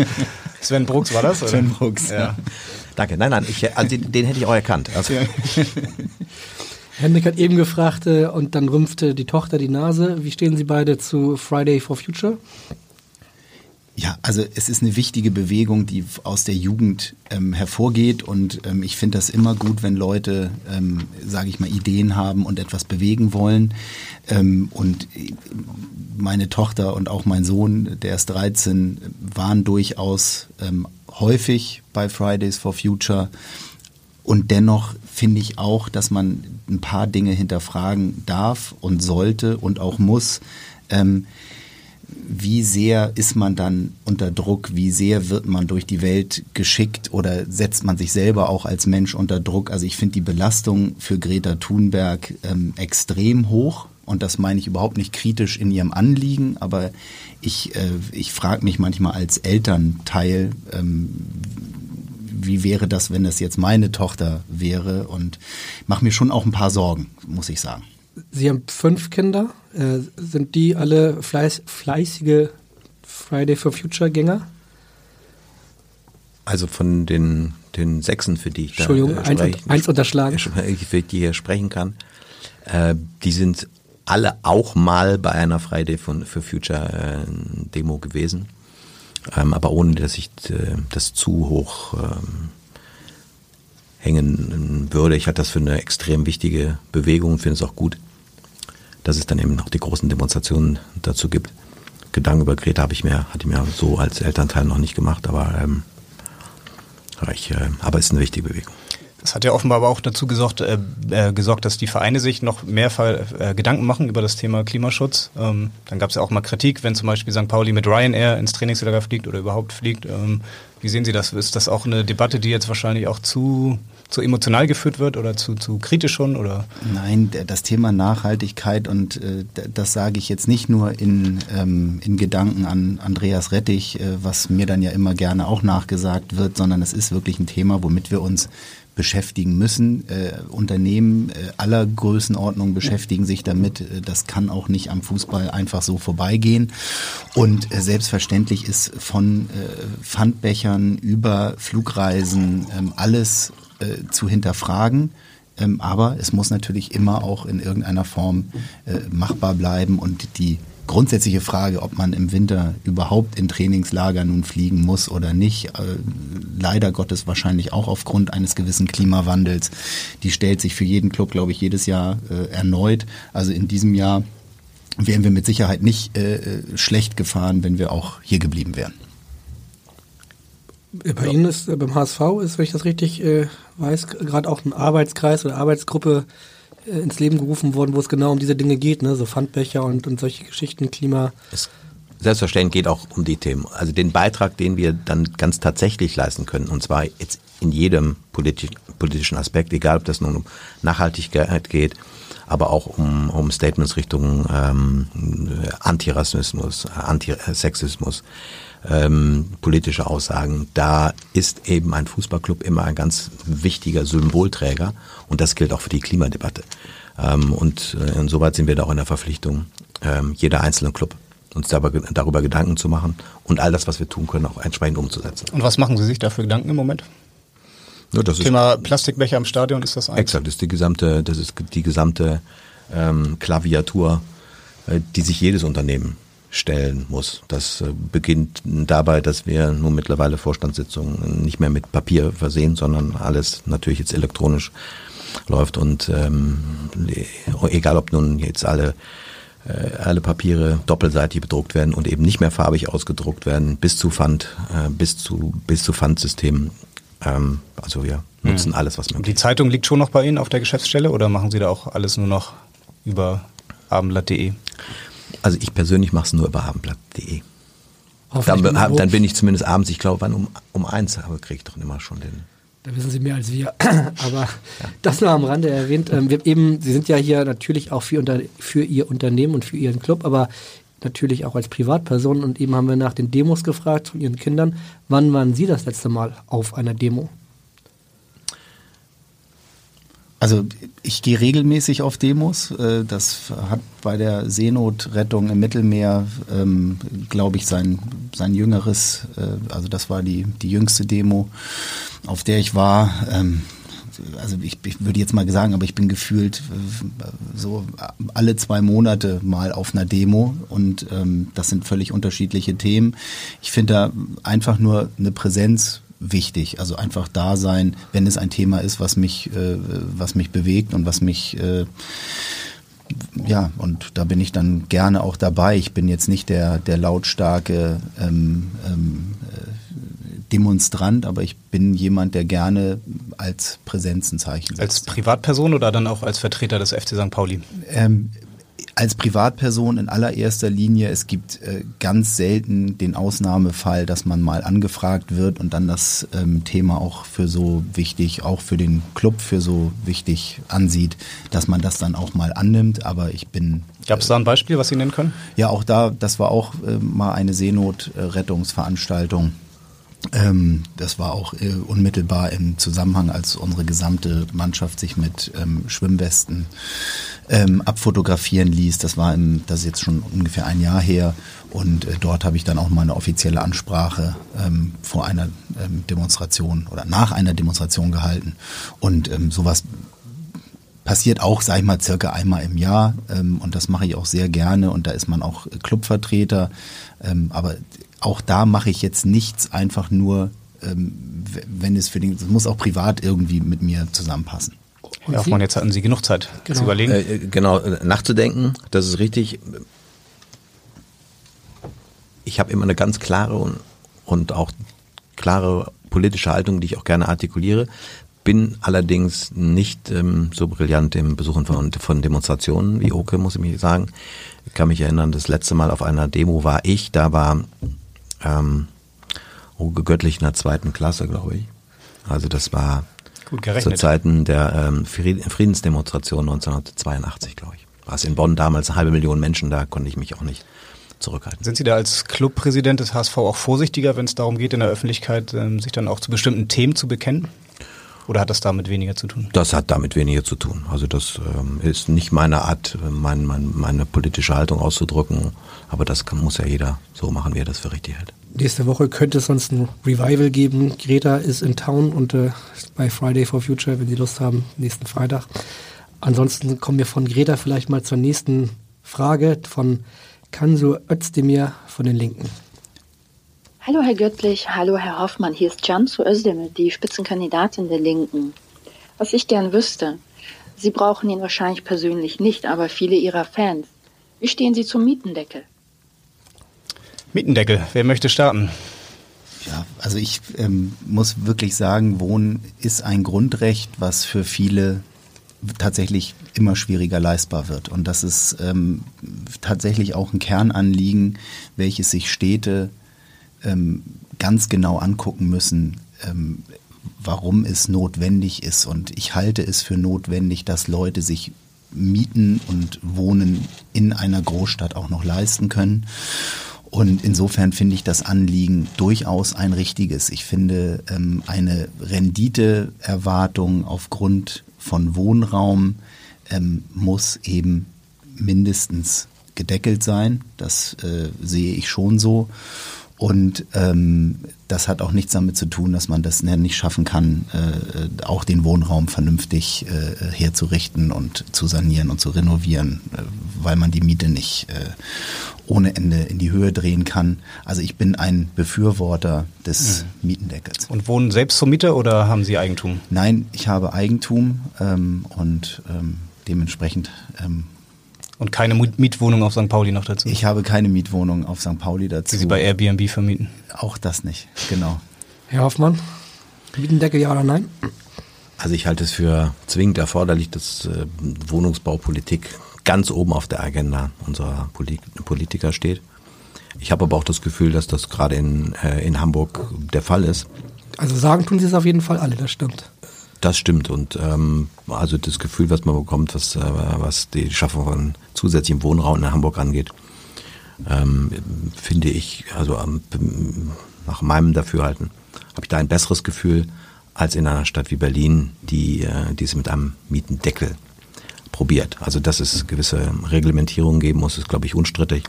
[SPEAKER 3] Sven Brooks war das?
[SPEAKER 4] Oder? Sven Brooks, ja.
[SPEAKER 5] ja. Danke. Nein, nein, ich, also den, den hätte ich auch erkannt. Also. Ja.
[SPEAKER 2] Henrik hat eben gefragt äh, und dann rümpfte die Tochter die Nase. Wie stehen Sie beide zu Friday for Future?
[SPEAKER 4] Ja, also es ist eine wichtige Bewegung, die aus der Jugend ähm, hervorgeht und ähm, ich finde das immer gut, wenn Leute, ähm, sage ich mal, Ideen haben und etwas bewegen wollen. Ähm, und meine Tochter und auch mein Sohn, der ist 13, waren durchaus ähm, häufig bei Fridays for Future. Und dennoch finde ich auch, dass man ein paar Dinge hinterfragen darf und sollte und auch muss. Ähm, wie sehr ist man dann unter Druck? Wie sehr wird man durch die Welt geschickt oder setzt man sich selber auch als Mensch unter Druck? Also ich finde die Belastung für Greta Thunberg ähm, extrem hoch. Und das meine ich überhaupt nicht kritisch in ihrem Anliegen, aber ich, äh, ich frage mich manchmal als Elternteil, ähm, wie wäre das, wenn das jetzt meine Tochter wäre? Und mache mir schon auch ein paar Sorgen, muss ich sagen.
[SPEAKER 2] Sie haben fünf Kinder. Äh, sind die alle fleiß, fleißige Friday for Future Gänger?
[SPEAKER 5] Also von den, den Sechsen, für die ich
[SPEAKER 2] Entschuldigung,
[SPEAKER 5] da, äh,
[SPEAKER 2] eins,
[SPEAKER 5] sprechen-
[SPEAKER 2] eins unterschlagen.
[SPEAKER 5] für die ich hier sprechen kann, äh, die sind alle auch mal bei einer Friday für Future äh, Demo gewesen, ähm, aber ohne dass ich äh, das zu hoch ähm, hängen würde. Ich halte das für eine extrem wichtige Bewegung und finde es auch gut, dass es dann eben auch die großen Demonstrationen dazu gibt. Gedanken über Greta habe ich mir, hatte ich mir so als Elternteil noch nicht gemacht, aber, ähm, ich, äh, aber es ist eine wichtige Bewegung.
[SPEAKER 3] Das hat ja offenbar aber auch dazu gesorgt, äh, äh, gesorgt dass die Vereine sich noch mehr äh, Gedanken machen über das Thema Klimaschutz. Ähm, dann gab es ja auch mal Kritik, wenn zum Beispiel St. Pauli mit Ryanair ins Trainingslager fliegt oder überhaupt fliegt. Ähm, wie sehen Sie das? Ist das auch eine Debatte, die jetzt wahrscheinlich auch zu, zu emotional geführt wird oder zu, zu kritisch schon? Oder?
[SPEAKER 4] Nein, das Thema Nachhaltigkeit und äh, das sage ich jetzt nicht nur in, ähm, in Gedanken an Andreas Rettich, äh, was mir dann ja immer gerne auch nachgesagt wird, sondern es ist wirklich ein Thema, womit wir uns beschäftigen müssen. Äh, Unternehmen äh, aller Größenordnungen beschäftigen sich damit. Äh, das kann auch nicht am Fußball einfach so vorbeigehen. Und äh, selbstverständlich ist von äh, Pfandbechern über Flugreisen ähm, alles äh, zu hinterfragen. Ähm, aber es muss natürlich immer auch in irgendeiner Form äh, machbar bleiben und die grundsätzliche Frage, ob man im Winter überhaupt in Trainingslager nun fliegen muss oder nicht, äh, leider Gottes wahrscheinlich auch aufgrund eines gewissen Klimawandels, die stellt sich für jeden Club, glaube ich, jedes Jahr äh, erneut. Also in diesem Jahr wären wir mit Sicherheit nicht äh, äh, schlecht gefahren, wenn wir auch hier geblieben wären.
[SPEAKER 2] Bei Ihnen ist, äh, beim HSV ist, wenn ich das richtig äh, weiß, gerade auch ein Arbeitskreis oder Arbeitsgruppe ins Leben gerufen worden, wo es genau um diese Dinge geht, ne? so Pfandbecher und, und solche Geschichten, Klima.
[SPEAKER 5] Es selbstverständlich geht auch um die Themen. Also den Beitrag, den wir dann ganz tatsächlich leisten können, und zwar jetzt in jedem politischen, politischen Aspekt, egal ob das nun um Nachhaltigkeit geht, aber auch um, um Statements Richtung ähm, Antirassismus, Antisexismus, ähm, politische Aussagen. Da ist eben ein Fußballclub immer ein ganz wichtiger Symbolträger und das gilt auch für die Klimadebatte. Ähm, und äh, insoweit sind wir da auch in der Verpflichtung, ähm, jeder einzelne Club uns darüber, darüber Gedanken zu machen und all das, was wir tun können, auch entsprechend umzusetzen.
[SPEAKER 3] Und was machen Sie sich da für Gedanken im Moment?
[SPEAKER 5] Ja, das ist
[SPEAKER 3] Thema Plastikbecher im Stadion, ist das eins?
[SPEAKER 5] Exakt, das ist die gesamte, das ist die gesamte ähm, Klaviatur, äh, die sich jedes Unternehmen stellen muss. Das äh, beginnt dabei, dass wir nun mittlerweile Vorstandssitzungen nicht mehr mit Papier versehen, sondern alles natürlich jetzt elektronisch läuft und ähm, egal ob nun jetzt alle äh, alle Papiere doppelseitig bedruckt werden und eben nicht mehr farbig ausgedruckt werden, bis zu Pfand, äh, bis zu bis zu Pfandsystemen. Ähm, also wir nutzen alles, was
[SPEAKER 3] Und
[SPEAKER 5] möglich
[SPEAKER 3] die Zeitung liegt schon noch bei Ihnen auf der Geschäftsstelle oder machen Sie da auch alles nur noch über abendblatt.de?
[SPEAKER 5] Also ich persönlich mache es nur über abendblatt.de. Dann, dann bin ich zumindest abends, ich glaube, wann um, um eins, aber kriege ich doch immer schon den.
[SPEAKER 2] Da wissen Sie mehr als wir. Aber das nur am Rande erwähnt. Ähm, wir eben, Sie sind ja hier natürlich auch für, unter, für Ihr Unternehmen und für Ihren Club, aber natürlich auch als Privatperson. Und eben haben wir nach den Demos gefragt von Ihren Kindern. Wann waren Sie das letzte Mal auf einer Demo?
[SPEAKER 4] Also ich gehe regelmäßig auf Demos. Äh, Das hat bei der Seenotrettung im Mittelmeer, ähm, glaube ich, sein, sein jüngeres, äh, also das war die, die jüngste Demo, auf der ich war. Ähm, Also ich, ich würde jetzt mal sagen, aber ich bin gefühlt äh, so alle zwei Monate mal auf einer Demo und ähm, das sind völlig unterschiedliche Themen. Ich finde da einfach nur eine Präsenz wichtig. Also einfach da sein, wenn es ein Thema ist, was mich, äh, was mich bewegt und was mich äh, ja, und da bin ich dann gerne auch dabei. Ich bin jetzt nicht der, der lautstarke ähm, ähm, äh, Demonstrant, aber ich bin jemand, der gerne als Präsenz ein Zeichen setzt.
[SPEAKER 3] Als Privatperson oder dann auch als Vertreter des FC St. Pauli?
[SPEAKER 4] Ähm, als Privatperson in allererster Linie, es gibt äh, ganz selten den Ausnahmefall, dass man mal angefragt wird und dann das ähm, Thema auch für so wichtig, auch für den Club für so wichtig ansieht, dass man das dann auch mal annimmt. Aber ich bin
[SPEAKER 3] Gab es da ein Beispiel, was Sie nennen können?
[SPEAKER 4] ja auch da, das war auch äh, mal eine Seenotrettungsveranstaltung. Ähm, das war auch äh, unmittelbar im Zusammenhang, als unsere gesamte Mannschaft sich mit ähm, Schwimmwesten ähm, abfotografieren ließ. Das war im, das ist jetzt schon ungefähr ein Jahr her. Und äh, dort habe ich dann auch mal eine offizielle Ansprache ähm, vor einer ähm, Demonstration oder nach einer Demonstration gehalten. Und ähm, sowas passiert auch, sag ich mal, circa einmal im Jahr. Und das mache ich auch sehr gerne. Und da ist man auch Clubvertreter. Aber auch da mache ich jetzt nichts einfach nur, ähm, wenn es für den, es muss auch privat irgendwie mit mir zusammenpassen.
[SPEAKER 3] Herr Hoffmann, jetzt hatten Sie genug Zeit
[SPEAKER 2] Genau.
[SPEAKER 3] zu überlegen.
[SPEAKER 5] Äh, äh, genau, äh, nachzudenken, das ist richtig. Ich habe immer eine ganz klare und, und auch klare politische Haltung, die ich auch gerne artikuliere. Bin allerdings nicht ähm, so brillant im Besuchen von, von Demonstrationen wie Oke, muss ich mich sagen. Ich kann mich erinnern, das letzte Mal auf einer Demo war ich, da war ähm, Oke Göttlich in der zweiten Klasse, glaube ich. Also das war zu. Zeiten der ähm, Fried- Friedensdemonstration 1982, glaube ich. War es in Bonn damals eine halbe Million Menschen, da konnte ich mich auch nicht zurückhalten.
[SPEAKER 3] Sind Sie da als Clubpräsident des HSV auch vorsichtiger, wenn es darum geht, in der Öffentlichkeit ähm, sich dann auch zu bestimmten Themen zu bekennen? Oder hat das damit weniger zu tun?
[SPEAKER 5] Das hat damit weniger zu tun. Also das ähm, ist nicht meine Art, mein, mein, meine politische Haltung auszudrücken, aber das kann, muss ja jeder so machen, wie er das für richtig hält.
[SPEAKER 2] Nächste Woche könnte es sonst ein Revival geben. Greta ist in Town und äh, bei Friday for Future, wenn Sie Lust haben, nächsten Freitag. Ansonsten kommen wir von Greta vielleicht mal zur nächsten Frage von Kansu Özdemir von den Linken.
[SPEAKER 8] Hallo Herr Göttlich, hallo Herr Hoffmann, hier ist Cansu Özdemir, die Spitzenkandidatin der Linken. Was ich gern wüsste, Sie brauchen ihn wahrscheinlich persönlich nicht, aber viele Ihrer Fans. Wie stehen Sie zum Mietendeckel?
[SPEAKER 3] Mietendeckel, wer möchte starten?
[SPEAKER 4] Ja, also ich ähm, muss wirklich sagen, Wohnen ist ein Grundrecht, was für viele tatsächlich immer schwieriger leistbar wird. Und das ist ähm, tatsächlich auch ein Kernanliegen, welches sich Städte ähm, ganz genau angucken müssen, ähm, warum es notwendig ist. Und ich halte es für notwendig, dass Leute sich Mieten und Wohnen in einer Großstadt auch noch leisten können. Und insofern finde ich das Anliegen durchaus ein richtiges. Ich finde ähm, eine Renditeerwartung aufgrund von Wohnraum ähm, muss eben mindestens gedeckelt sein. Das äh, sehe ich schon so. Und ähm, das hat auch nichts damit zu tun, dass man das nicht schaffen kann, äh, auch den Wohnraum vernünftig äh, herzurichten und zu sanieren und zu renovieren, äh, weil man die Miete nicht äh, ohne Ende in die Höhe drehen kann. Also ich bin ein Befürworter des Mietendeckels.
[SPEAKER 3] Und wohnen selbst zur Miete oder haben Sie Eigentum?
[SPEAKER 4] Nein, ich habe Eigentum ähm, und ähm, dementsprechend ähm,
[SPEAKER 3] Und keine Mietwohnung auf St. Pauli noch dazu?
[SPEAKER 4] ich habe keine Mietwohnung auf St. Pauli dazu.
[SPEAKER 3] die Sie bei Airbnb vermieten?
[SPEAKER 4] Auch das nicht, genau.
[SPEAKER 2] Herr Hoffmann, Mietendeckel ja oder nein?
[SPEAKER 5] Also ich halte es für zwingend erforderlich, dass äh, Wohnungsbaupolitik ganz oben auf der Agenda unserer Poli Politiker steht. Ich habe aber auch das Gefühl, dass das gerade in, äh, in Hamburg der Fall ist.
[SPEAKER 2] Also sagen tun Sie es auf jeden Fall alle, das stimmt.
[SPEAKER 5] Das stimmt und ähm, also das Gefühl, was man bekommt, was, äh, was die Schaffung von zusätzlichem Wohnraum in Hamburg angeht, ähm, finde ich, also ähm, nach meinem Dafürhalten, habe ich da ein besseres Gefühl als in einer Stadt wie Berlin, die, äh, die es mit einem Mietendeckel probiert. Also dass es gewisse Reglementierungen geben muss, ist, glaube ich, unstrittig.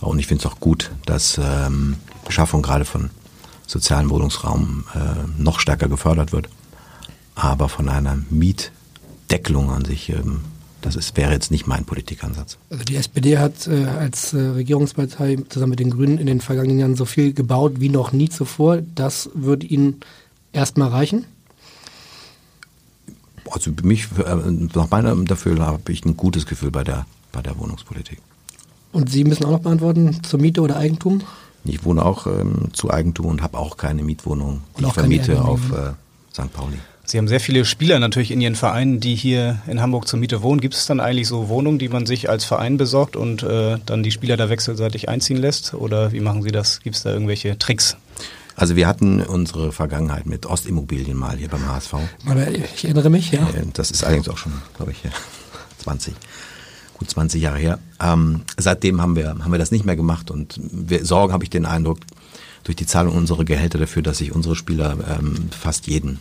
[SPEAKER 5] Und ich finde es auch gut, dass ähm, Schaffung gerade von sozialen Wohnungsraum äh, noch stärker gefördert wird. Aber von einer Mietdeckelung an sich, ähm, das ist, wäre jetzt nicht mein Politikansatz.
[SPEAKER 2] Also die SPD hat äh, als äh, Regierungspartei zusammen mit den Grünen in den vergangenen Jahren so viel gebaut wie noch nie zuvor. Das würde Ihnen erstmal reichen.
[SPEAKER 5] Also für mich, äh, nach meinem Dafür habe ich ein gutes Gefühl bei der, bei der Wohnungspolitik.
[SPEAKER 2] Und Sie müssen auch noch beantworten, zur Miete oder Eigentum?
[SPEAKER 5] Ich wohne auch ähm, zu Eigentum und habe auch keine Mietwohnung, die ich vermiete auf äh, St. Pauli.
[SPEAKER 3] Sie haben sehr viele Spieler natürlich in Ihren Vereinen, die hier in Hamburg zur Miete wohnen. Gibt es dann eigentlich so Wohnungen, die man sich als Verein besorgt und äh, dann die Spieler da wechselseitig einziehen lässt? Oder wie machen Sie das? Gibt es da irgendwelche Tricks?
[SPEAKER 5] Also wir hatten unsere Vergangenheit mit Ostimmobilien mal hier beim HSV.
[SPEAKER 2] Ich erinnere mich, ja.
[SPEAKER 5] Äh, Das ist allerdings auch schon, glaube ich, 20, gut 20 Jahre her. Ähm, seitdem haben wir, haben wir das nicht mehr gemacht und wir Sorgen, habe ich den Eindruck, durch die Zahlung unserer Gehälter dafür, dass sich unsere Spieler ähm, fast jeden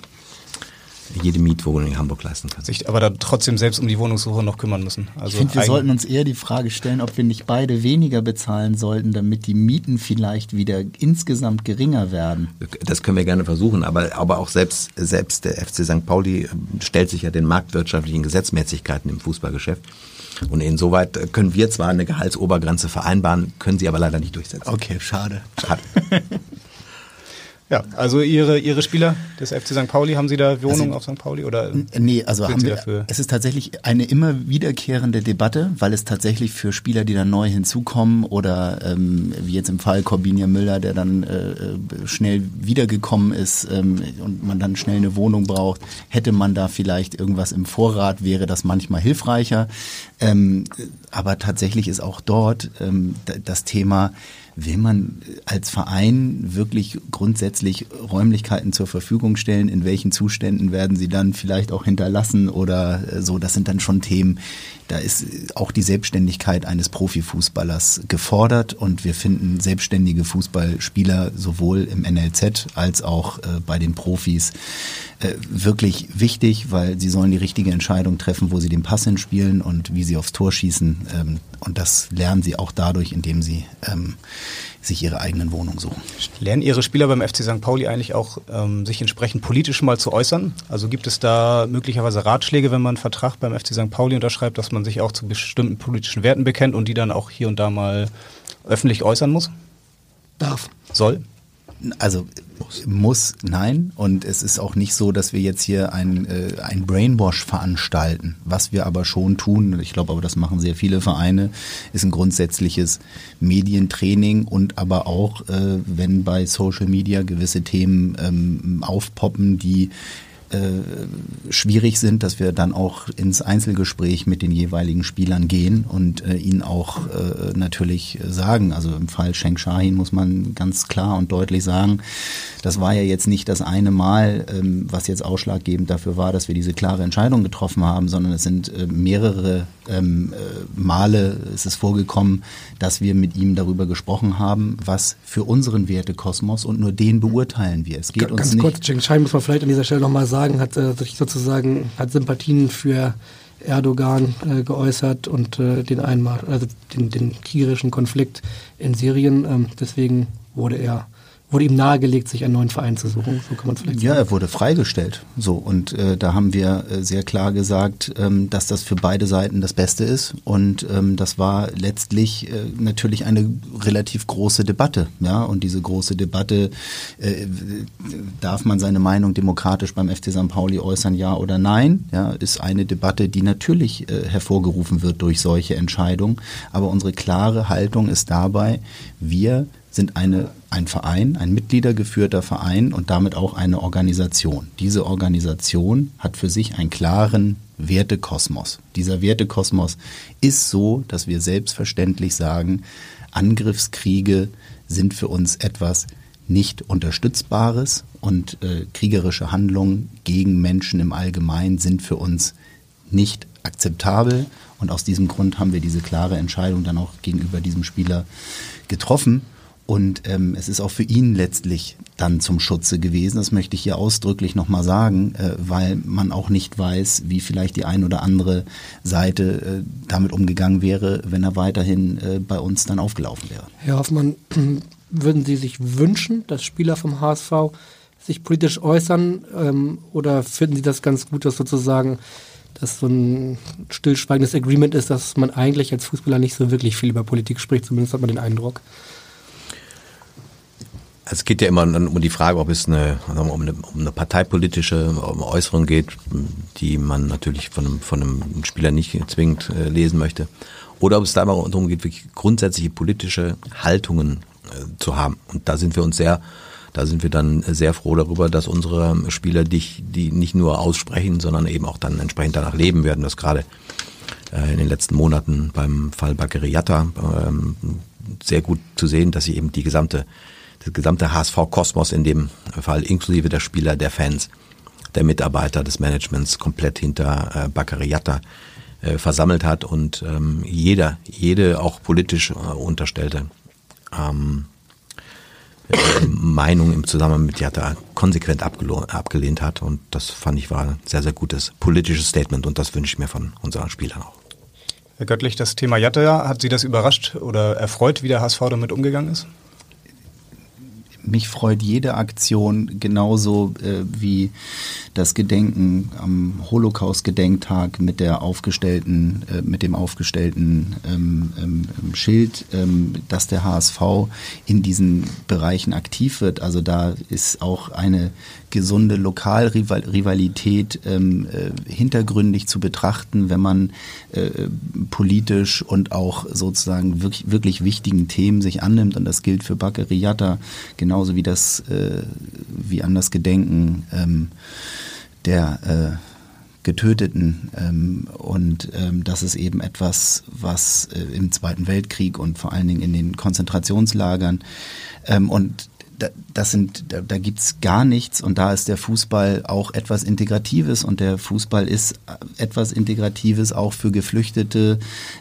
[SPEAKER 5] jede Mietwohnung in Hamburg leisten können.
[SPEAKER 3] Sich aber da trotzdem selbst um die Wohnungssuche noch kümmern müssen.
[SPEAKER 4] Also ich finde, wir sollten uns eher die Frage stellen, ob wir nicht beide weniger bezahlen sollten, damit die Mieten vielleicht wieder insgesamt geringer werden.
[SPEAKER 5] Das können wir gerne versuchen, aber, aber auch selbst, selbst der FC St. Pauli ähm, stellt sich ja den marktwirtschaftlichen Gesetzmäßigkeiten im Fußballgeschäft. Und insoweit können wir zwar eine Gehaltsobergrenze vereinbaren, können sie aber leider nicht durchsetzen.
[SPEAKER 4] Okay, schade. Schade.
[SPEAKER 3] Ja, also Ihre, Ihre Spieler des FC St. Pauli, haben Sie da Wohnungen also, auf St. Pauli? Oder
[SPEAKER 4] nee, also haben wir, dafür? es ist tatsächlich eine immer wiederkehrende Debatte, weil es tatsächlich für Spieler, die dann neu hinzukommen oder ähm, wie jetzt im Fall Corbinia Müller, der dann äh, schnell wiedergekommen ist ähm, und man dann schnell eine Wohnung braucht, hätte man da vielleicht irgendwas im Vorrat, wäre das manchmal hilfreicher. Ähm, aber tatsächlich ist auch dort ähm, das Thema, will man als Verein wirklich grundsätzlich Räumlichkeiten zur Verfügung stellen? In welchen Zuständen werden sie dann vielleicht auch hinterlassen oder äh, so? Das sind dann schon Themen, da ist auch die Selbstständigkeit eines Profifußballers gefordert und wir finden selbstständige Fußballspieler sowohl im NLZ als auch äh, bei den Profis äh, wirklich wichtig, weil sie sollen die richtige Entscheidung treffen, wo sie den Pass hinspielen und wie sie aufs Tor schießen. Ähm, und das lernen sie auch dadurch, indem sie ähm, sich ihre eigenen Wohnungen suchen.
[SPEAKER 3] Lernen Ihre Spieler beim FC St. Pauli eigentlich auch, ähm, sich entsprechend politisch mal zu äußern? Also gibt es da möglicherweise Ratschläge, wenn man einen Vertrag beim FC St. Pauli unterschreibt, dass man sich auch zu bestimmten politischen Werten bekennt und die dann auch hier und da mal öffentlich äußern muss?
[SPEAKER 2] Darf.
[SPEAKER 3] Soll?
[SPEAKER 4] Also muss, nein. Und es ist auch nicht so, dass wir jetzt hier ein, äh, ein Brainwash veranstalten. Was wir aber schon tun, ich glaube aber, das machen sehr viele Vereine, ist ein grundsätzliches Medientraining und aber auch, äh, wenn bei Social Media gewisse Themen ähm, aufpoppen, die äh, schwierig sind, dass wir dann auch ins Einzelgespräch mit den jeweiligen Spielern gehen und äh, ihnen auch äh, natürlich sagen. Also im Fall Schenk Shahin muss man ganz klar und deutlich sagen, das war ja jetzt nicht das eine Mal, ähm, was jetzt ausschlaggebend dafür war, dass wir diese klare Entscheidung getroffen haben, sondern es sind äh, mehrere ähm, äh, Male ist es vorgekommen, dass wir mit ihm darüber gesprochen haben, was für unseren Wertekosmos und nur den beurteilen wir. Es geht G uns
[SPEAKER 2] ganz
[SPEAKER 4] nicht.
[SPEAKER 2] kurz, Schenk Shahin muss man vielleicht an dieser Stelle nochmal sagen, sagen, hat äh, sich sozusagen hat Sympathien für Erdogan äh, geäußert und äh, den Einmarsch, also den, den kriegerischen Konflikt in Syrien. Ähm, deswegen wurde er wurde ihm nahegelegt, sich einen neuen Verein zu suchen. So kann man vielleicht
[SPEAKER 4] ja, sagen. er wurde freigestellt. So und äh, da haben wir äh, sehr klar gesagt, ähm, dass das für beide Seiten das Beste ist. Und ähm, das war letztlich äh, natürlich eine relativ große Debatte. Ja, und diese große Debatte äh, darf man seine Meinung demokratisch beim FC St. Pauli äußern, ja oder nein? Ja, ist eine Debatte, die natürlich äh, hervorgerufen wird durch solche Entscheidungen. Aber unsere klare Haltung ist dabei, wir sind eine, ein Verein, ein mitgliedergeführter Verein und damit auch eine Organisation. Diese Organisation hat für sich einen klaren Wertekosmos. Dieser Wertekosmos ist so, dass wir selbstverständlich sagen, Angriffskriege sind für uns etwas nicht Unterstützbares und äh, kriegerische Handlungen gegen Menschen im Allgemeinen sind für uns nicht akzeptabel. Und aus diesem Grund haben wir diese klare Entscheidung dann auch gegenüber diesem Spieler getroffen. Und ähm, es ist auch für ihn letztlich dann zum Schutze gewesen. Das möchte ich hier ausdrücklich nochmal sagen, äh, weil man auch nicht weiß, wie vielleicht die ein oder andere Seite äh, damit umgegangen wäre, wenn er weiterhin äh, bei uns dann aufgelaufen wäre.
[SPEAKER 2] Herr Hoffmann, würden Sie sich wünschen, dass Spieler vom HSV sich politisch äußern ähm, oder finden Sie das ganz gut, dass sozusagen das so ein stillschweigendes Agreement ist, dass man eigentlich als Fußballer nicht so wirklich viel über Politik spricht, zumindest hat man den Eindruck.
[SPEAKER 5] Es geht ja immer um die Frage, ob es eine, um eine, um eine parteipolitische Äußerung geht, die man natürlich von einem, von einem Spieler nicht zwingend äh, lesen möchte, oder ob es darum geht, wirklich grundsätzliche politische Haltungen äh, zu haben. Und da sind wir uns sehr, da sind wir dann sehr froh darüber, dass unsere Spieler dich, die nicht nur aussprechen, sondern eben auch dann entsprechend danach leben werden. Das gerade äh, in den letzten Monaten beim Fall Bakary ähm, sehr gut zu sehen, dass sie eben die gesamte das gesamte HSV-Kosmos in dem Fall, inklusive der Spieler, der Fans, der Mitarbeiter, des Managements komplett hinter äh, Baccariata äh, versammelt hat und ähm, jeder, jede auch politisch äh, Unterstellte ähm, äh, Meinung im Zusammenhang mit Jatta konsequent abgelehnt hat. Und das fand ich war ein sehr, sehr gutes politisches Statement und das wünsche ich mir von unseren Spielern auch.
[SPEAKER 3] Herr Göttlich, das Thema Jatta, hat Sie das überrascht oder erfreut, wie der HSV damit umgegangen ist?
[SPEAKER 4] Mich freut jede Aktion genauso äh, wie das Gedenken am Holocaust-Gedenktag mit der aufgestellten, äh, mit dem aufgestellten ähm, ähm, Schild, ähm, dass der HSV in diesen Bereichen aktiv wird. Also da ist auch eine gesunde Lokalrivalität ähm, äh, hintergründig zu betrachten, wenn man äh, politisch und auch sozusagen wirklich, wirklich wichtigen Themen sich annimmt. Und das gilt für Bakariata genauso wie das äh, wie an das Gedenken ähm, der äh, Getöteten. Ähm, und ähm, das ist eben etwas, was äh, im Zweiten Weltkrieg und vor allen Dingen in den Konzentrationslagern ähm, und das sind, da, da gibt's gar nichts und da ist der Fußball auch etwas Integratives und der Fußball ist etwas Integratives auch für Geflüchtete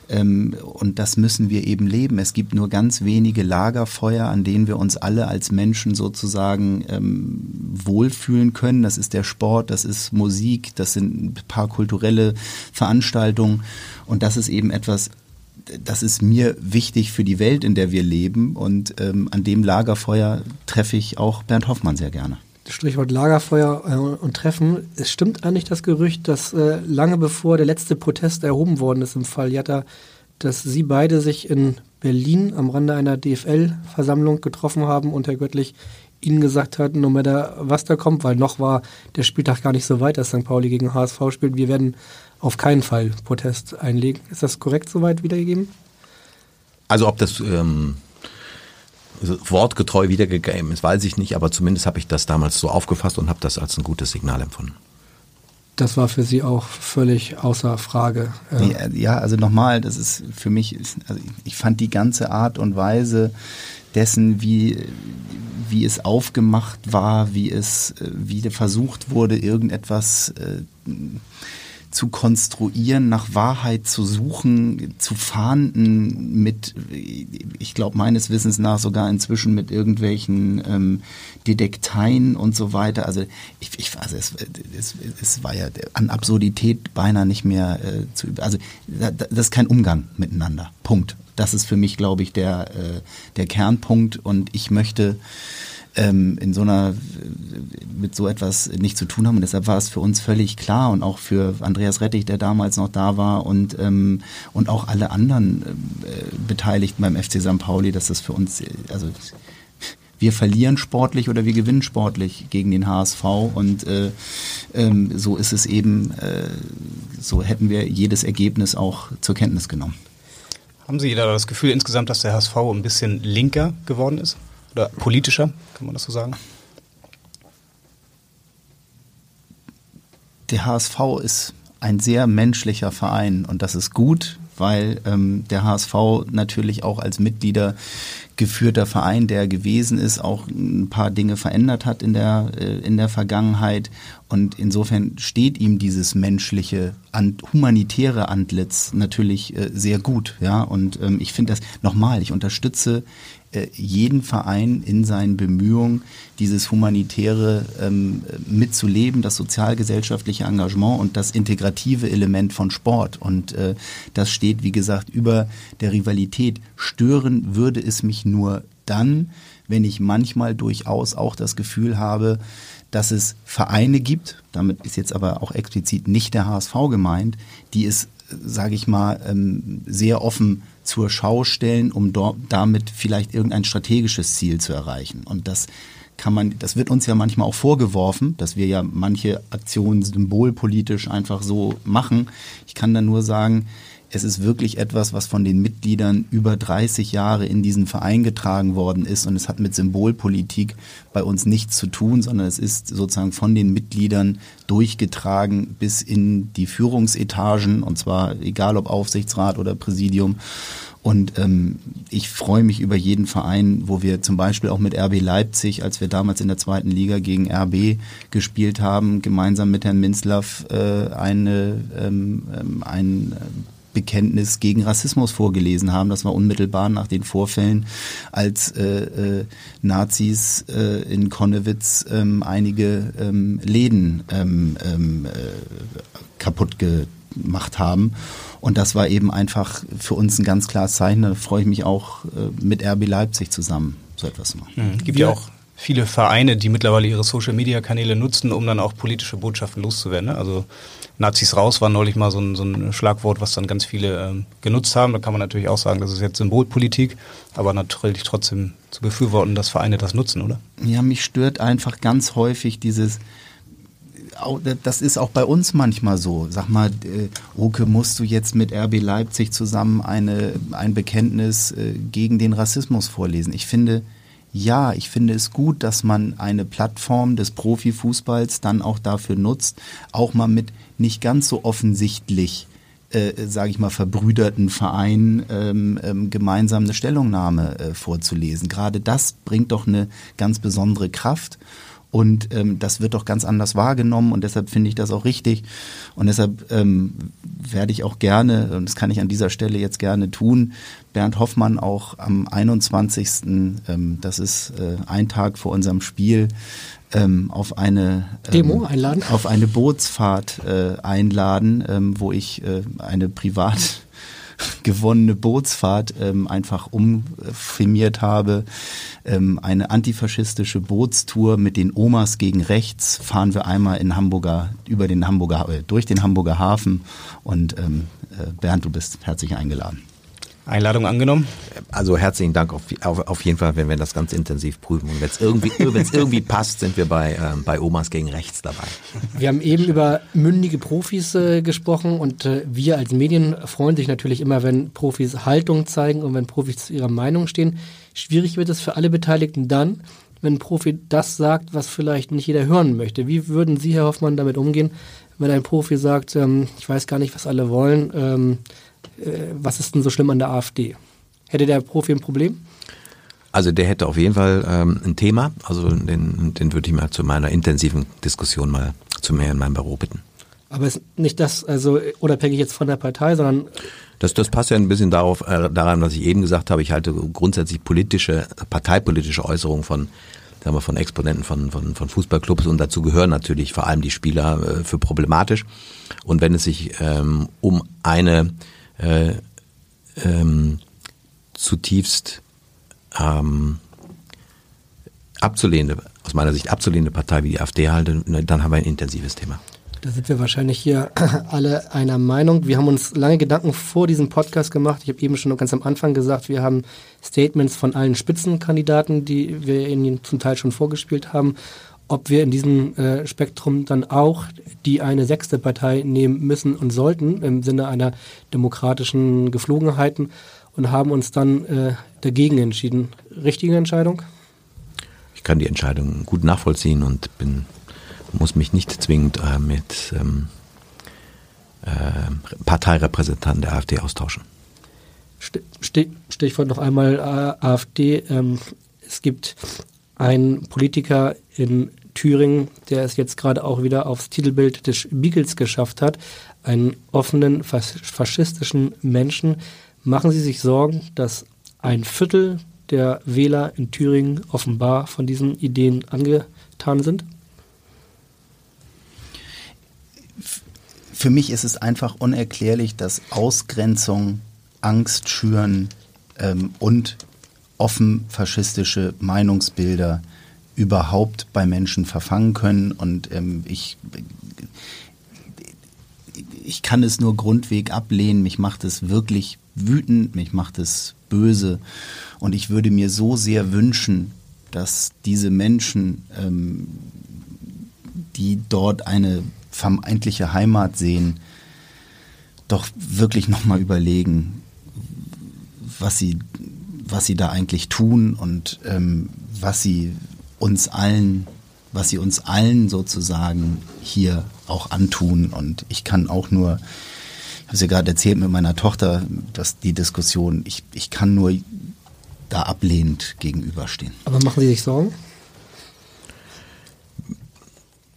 [SPEAKER 4] ähm, und das müssen wir eben leben. Es gibt nur ganz wenige Lagerfeuer, an denen wir uns alle als Menschen sozusagen ähm, wohlfühlen können. Das ist der Sport, das ist Musik, das sind ein paar kulturelle Veranstaltungen und das ist eben etwas das ist mir wichtig für die Welt, in der wir leben. Und ähm, an dem Lagerfeuer treffe ich auch Bernd Hoffmann sehr gerne.
[SPEAKER 2] Strichwort Lagerfeuer äh, und Treffen. Es stimmt eigentlich das Gerücht, dass äh, lange bevor der letzte Protest erhoben worden ist im Fall Jatta, dass Sie beide sich in Berlin am Rande einer DFL-Versammlung getroffen haben und Herr Göttlich Ihnen gesagt hat, no matter was da kommt, weil noch war der Spieltag gar nicht so weit, dass St. Pauli gegen HSV spielt. Wir werden auf keinen Fall Protest einlegen. Ist das korrekt soweit wiedergegeben?
[SPEAKER 5] Also ob das ähm, wortgetreu wiedergegeben ist, weiß ich nicht, aber zumindest habe ich das damals so aufgefasst und habe das als ein gutes Signal empfunden.
[SPEAKER 2] Das war für Sie auch völlig außer Frage.
[SPEAKER 4] Ja, also nochmal, das ist für mich, also ich fand die ganze Art und Weise dessen, wie, wie es aufgemacht war, wie es, äh, wie versucht wurde, irgendetwas äh, zu konstruieren, nach Wahrheit zu suchen, zu fahnden mit, ich glaube meines Wissens nach sogar inzwischen mit irgendwelchen ähm, Detekteien und so weiter. Also ich, ich also es, es, es war ja an Absurdität beinahe nicht mehr äh, zu also das ist kein Umgang miteinander. Punkt. Das ist für mich, glaube ich, der äh, der Kernpunkt und ich möchte ähm, in so einer mit so etwas nichts zu tun haben. Und deshalb war es für uns völlig klar und auch für Andreas Rettich, der damals noch da war und ähm, und auch alle anderen äh, Beteiligten beim FC St. Pauli, dass das für uns also wir verlieren sportlich oder wir gewinnen sportlich gegen den HSV und äh, ähm, so ist es eben, äh, so hätten wir jedes Ergebnis auch zur Kenntnis genommen.
[SPEAKER 3] Haben Sie da das Gefühl insgesamt, dass der HSV ein bisschen linker geworden ist? Oder politischer, kann man das so sagen?
[SPEAKER 4] Der HSV ist ein sehr menschlicher Verein und das ist gut, weil ähm, der HSV natürlich auch als Mitglieder geführter Verein, der gewesen ist, auch ein paar Dinge verändert hat in der, äh, in der Vergangenheit. Und insofern steht ihm dieses menschliche, an, humanitäre Antlitz natürlich äh, sehr gut. Ja, und ähm, ich finde das nochmal, ich unterstütze jeden Verein in seinen Bemühungen, dieses humanitäre ähm, mitzuleben, das sozialgesellschaftliche Engagement und das integrative Element von Sport. Und äh, das steht, wie gesagt, über der Rivalität. Stören würde es mich nur dann, wenn ich manchmal durchaus auch das Gefühl habe, dass es Vereine gibt, damit ist jetzt aber auch explizit nicht der HSV gemeint, die es, sage ich mal, ähm, sehr offen zur Schau stellen, um dort, damit vielleicht irgendein strategisches Ziel zu erreichen. Und das kann man, das wird uns ja manchmal auch vorgeworfen, dass wir ja manche Aktionen symbolpolitisch einfach so machen. Ich kann da nur sagen, es ist wirklich etwas, was von den Mitgliedern über 30 Jahre in diesen Verein getragen worden ist und es hat mit Symbolpolitik bei uns nichts zu tun, sondern es ist sozusagen von den Mitgliedern durchgetragen bis in die Führungsetagen und zwar egal ob Aufsichtsrat oder Präsidium. Und ähm, ich freue mich über jeden Verein, wo wir zum Beispiel auch mit RB Leipzig, als wir damals in der zweiten Liga gegen RB gespielt haben, gemeinsam mit Herrn Minzlaff äh, eine, ähm, ähm ein Bekenntnis gegen Rassismus vorgelesen haben. Das war unmittelbar nach den Vorfällen, als äh, äh, Nazis äh, in Konnewitz ähm, einige ähm, Läden ähm, ähm, äh, kaputt gemacht haben. Und das war eben einfach für uns ein ganz klares Zeichen. Da freue ich mich auch äh, mit RB Leipzig zusammen so etwas zu machen.
[SPEAKER 3] Mhm. Gibt ja auch viele Vereine, die mittlerweile ihre Social-Media-Kanäle nutzen, um dann auch politische Botschaften loszuwerden. Ne? Also Nazis raus war neulich mal so ein, so ein Schlagwort, was dann ganz viele ähm, genutzt haben. Da kann man natürlich auch sagen, das ist jetzt Symbolpolitik, aber natürlich trotzdem zu befürworten, dass Vereine das nutzen, oder?
[SPEAKER 4] Ja, mich stört einfach ganz häufig dieses, das ist auch bei uns manchmal so. Sag mal, äh, Oke, musst du jetzt mit RB Leipzig zusammen eine, ein Bekenntnis äh, gegen den Rassismus vorlesen? Ich finde, ja, ich finde es gut, dass man eine Plattform des Profifußballs dann auch dafür nutzt, auch mal mit nicht ganz so offensichtlich, äh, sage ich mal, verbrüderten Vereinen ähm, ähm, gemeinsam eine Stellungnahme äh, vorzulesen. Gerade das bringt doch eine ganz besondere Kraft. Und ähm, das wird doch ganz anders wahrgenommen und deshalb finde ich das auch richtig. Und deshalb ähm, werde ich auch gerne, und das kann ich an dieser Stelle jetzt gerne tun, Bernd Hoffmann auch am 21. Ähm, das ist äh, ein Tag vor unserem Spiel, ähm, auf eine
[SPEAKER 2] ähm, Demo einladen,
[SPEAKER 4] auf eine Bootsfahrt äh, einladen, ähm, wo ich äh, eine privat gewonnene Bootsfahrt ähm, einfach umfirmiert habe. Ähm, eine antifaschistische Bootstour mit den Omas gegen rechts fahren wir einmal in Hamburger, über den Hamburger, äh, durch den Hamburger Hafen und ähm, äh, Bernd, du bist herzlich eingeladen.
[SPEAKER 3] Einladung angenommen?
[SPEAKER 5] Also herzlichen Dank auf, auf, auf jeden Fall, wenn wir das ganz intensiv prüfen. Und wenn es irgendwie, wenn's irgendwie passt, sind wir bei, ähm, bei Omas gegen rechts dabei.
[SPEAKER 2] Wir haben eben über mündige Profis äh, gesprochen und äh, wir als Medien freuen sich natürlich immer, wenn Profis Haltung zeigen und wenn Profis zu ihrer Meinung stehen. Schwierig wird es für alle Beteiligten dann, wenn ein Profi das sagt, was vielleicht nicht jeder hören möchte. Wie würden Sie, Herr Hoffmann, damit umgehen, wenn ein Profi sagt, ähm, ich weiß gar nicht, was alle wollen, ähm, äh, was ist denn so schlimm an der AfD? Hätte der Profi ein Problem?
[SPEAKER 5] Also der hätte auf jeden Fall ähm, ein Thema, also den, den würde ich mal zu meiner intensiven Diskussion mal zu mir in meinem Büro bitten.
[SPEAKER 2] Aber ist nicht das, also unabhängig jetzt von der Partei, sondern
[SPEAKER 5] das, das passt ja ein bisschen darauf, äh, daran, was ich eben gesagt habe. Ich halte grundsätzlich politische, parteipolitische Äußerungen von, sagen wir, von Exponenten von, von, von Fußballclubs und dazu gehören natürlich vor allem die Spieler äh, für problematisch. Und wenn es sich ähm, um eine äh, ähm, zutiefst ähm, abzulehnende, aus meiner Sicht abzulehnende Partei wie die AfD halte, ne, dann haben wir ein intensives Thema.
[SPEAKER 2] Da sind wir wahrscheinlich hier alle einer Meinung. Wir haben uns lange Gedanken vor diesem Podcast gemacht. Ich habe eben schon ganz am Anfang gesagt, wir haben Statements von allen Spitzenkandidaten, die wir Ihnen zum Teil schon vorgespielt haben ob wir in diesem äh, Spektrum dann auch die eine sechste Partei nehmen müssen und sollten im Sinne einer demokratischen Geflogenheiten und haben uns dann äh, dagegen entschieden. Richtige Entscheidung?
[SPEAKER 5] Ich kann die Entscheidung gut nachvollziehen und bin, muss mich nicht zwingend äh, mit ähm, äh, Parteirepräsentanten der AfD austauschen.
[SPEAKER 2] Stichwort noch einmal äh, AfD. Ähm, es gibt einen Politiker in Thüringen, der es jetzt gerade auch wieder aufs Titelbild des Spiegels geschafft hat, einen offenen faschistischen Menschen. Machen Sie sich Sorgen, dass ein Viertel der Wähler in Thüringen offenbar von diesen Ideen angetan sind?
[SPEAKER 4] Für mich ist es einfach unerklärlich, dass Ausgrenzung, Angst schüren ähm, und offen faschistische Meinungsbilder überhaupt bei Menschen verfangen können. Und ähm, ich, ich kann es nur grundweg ablehnen. Mich macht es wirklich wütend, mich macht es böse. Und ich würde mir so sehr wünschen, dass diese Menschen, ähm, die dort eine vermeintliche Heimat sehen, doch wirklich nochmal überlegen, was sie, was sie da eigentlich tun und ähm, was sie uns allen, was sie uns allen sozusagen hier auch antun. Und ich kann auch nur, ich habe es ja gerade erzählt mit meiner Tochter, dass die Diskussion, ich, ich kann nur da ablehnend gegenüberstehen.
[SPEAKER 2] Aber machen Sie sich Sorgen?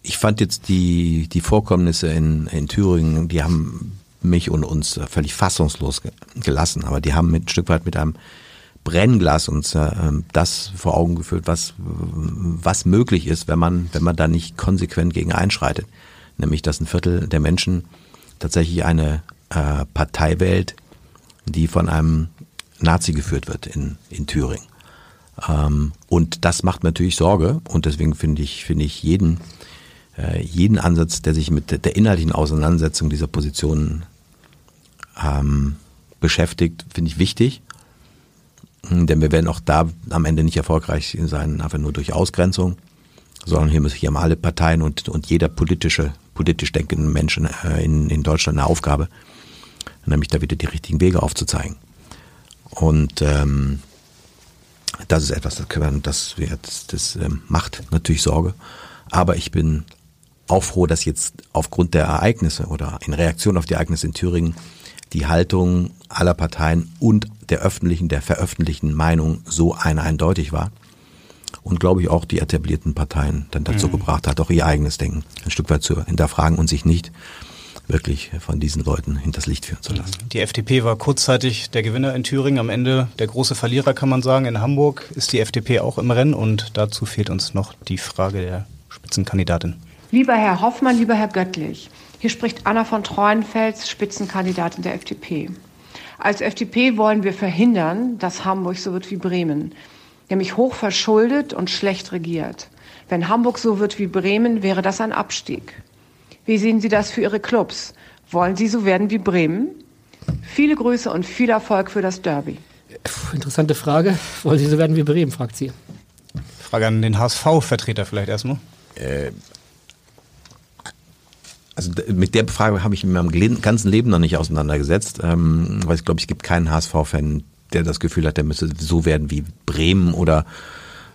[SPEAKER 5] Ich fand jetzt die, die Vorkommnisse in, in Thüringen, die haben mich und uns völlig fassungslos gelassen. Aber die haben mit, ein Stück weit mit einem Brennglas uns äh, das vor Augen geführt, was, was möglich ist, wenn man, wenn man da nicht konsequent gegen einschreitet. Nämlich, dass ein Viertel der Menschen tatsächlich eine äh, Partei wählt, die von einem Nazi geführt wird in, in Thüringen. Ähm, und das macht natürlich Sorge und deswegen finde ich, finde ich jeden, äh, jeden Ansatz, der sich mit der inhaltlichen Auseinandersetzung dieser Positionen ähm, beschäftigt, finde ich wichtig. Denn wir werden auch da am Ende nicht erfolgreich sein, einfach nur durch Ausgrenzung, sondern hier, müssen, hier alle Parteien und, und jeder politische, politisch denkende Menschen äh, in, in Deutschland eine Aufgabe, nämlich da wieder die richtigen Wege aufzuzeigen. Und ähm, das ist etwas, das, können das, das, das ähm, macht natürlich Sorge. Aber ich bin auch froh, dass jetzt aufgrund der Ereignisse oder in Reaktion auf die Ereignisse in Thüringen die Haltung aller Parteien und der öffentlichen, der veröffentlichten Meinung so eindeutig war. Und glaube ich auch die etablierten Parteien dann dazu mhm. gebracht hat, auch ihr eigenes Denken ein Stück weit zu hinterfragen und sich nicht wirklich von diesen Leuten hinters Licht führen zu lassen.
[SPEAKER 3] Die FDP war kurzzeitig der Gewinner in Thüringen, am Ende der große Verlierer, kann man sagen. In Hamburg ist die FDP auch im Rennen und dazu fehlt uns noch die Frage der Spitzenkandidatin.
[SPEAKER 9] Lieber Herr Hoffmann, lieber Herr Göttlich, hier spricht Anna von Treuenfels, Spitzenkandidatin der FDP. Als FDP wollen wir verhindern, dass Hamburg so wird wie Bremen, nämlich hoch verschuldet und schlecht regiert. Wenn Hamburg so wird wie Bremen, wäre das ein Abstieg. Wie sehen Sie das für Ihre Clubs? Wollen Sie so werden wie Bremen? Viele Grüße und viel Erfolg für das Derby.
[SPEAKER 2] Interessante Frage. Wollen Sie so werden wie Bremen, fragt sie.
[SPEAKER 3] Frage an den HSV-Vertreter vielleicht erstmal. Äh,
[SPEAKER 5] also mit der Frage habe ich in meinem ganzen Leben noch nicht auseinandergesetzt, ähm, weil ich glaube, es gibt keinen HSV-Fan, der das Gefühl hat, der müsse so werden wie Bremen oder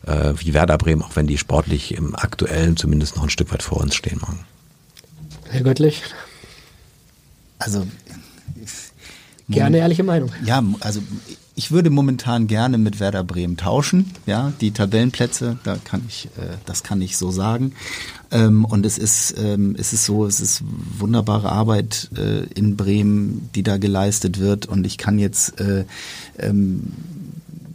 [SPEAKER 5] äh, wie Werder Bremen, auch wenn die sportlich im aktuellen zumindest noch ein Stück weit vor uns stehen machen.
[SPEAKER 2] Herr Göttlich?
[SPEAKER 4] Also.
[SPEAKER 2] Gerne ehrliche Meinung.
[SPEAKER 4] Ja, also ich würde momentan gerne mit Werder Bremen tauschen. Ja, die Tabellenplätze, da kann ich, äh, das kann ich so sagen. Ähm, und es ist, ähm, es ist so, es ist wunderbare Arbeit äh, in Bremen, die da geleistet wird. Und ich kann jetzt äh, ähm,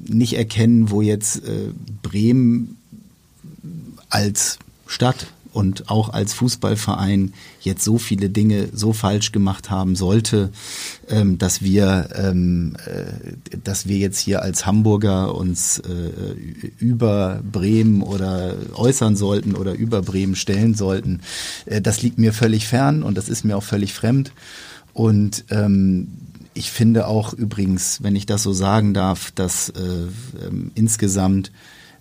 [SPEAKER 4] nicht erkennen, wo jetzt äh, Bremen als Stadt und auch als Fußballverein jetzt so viele Dinge so falsch gemacht haben sollte, ähm, dass wir, ähm, äh, dass wir jetzt hier als Hamburger uns äh, über Bremen oder äußern sollten oder über Bremen stellen sollten. Äh, das liegt mir völlig fern und das ist mir auch völlig fremd. Und ähm, ich finde auch übrigens, wenn ich das so sagen darf, dass äh, ähm, insgesamt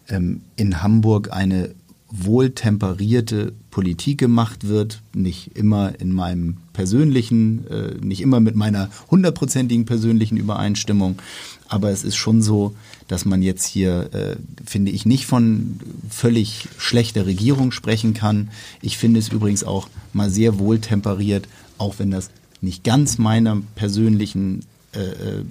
[SPEAKER 4] ähm, in Hamburg eine wohltemperierte Politik gemacht wird, nicht immer in meinem persönlichen, äh, nicht immer mit meiner hundertprozentigen persönlichen Übereinstimmung, aber es ist schon so, dass man jetzt hier, äh, finde ich, nicht von völlig schlechter Regierung sprechen kann. Ich finde es übrigens auch mal sehr wohltemperiert, auch wenn das nicht ganz meiner persönlichen äh, äh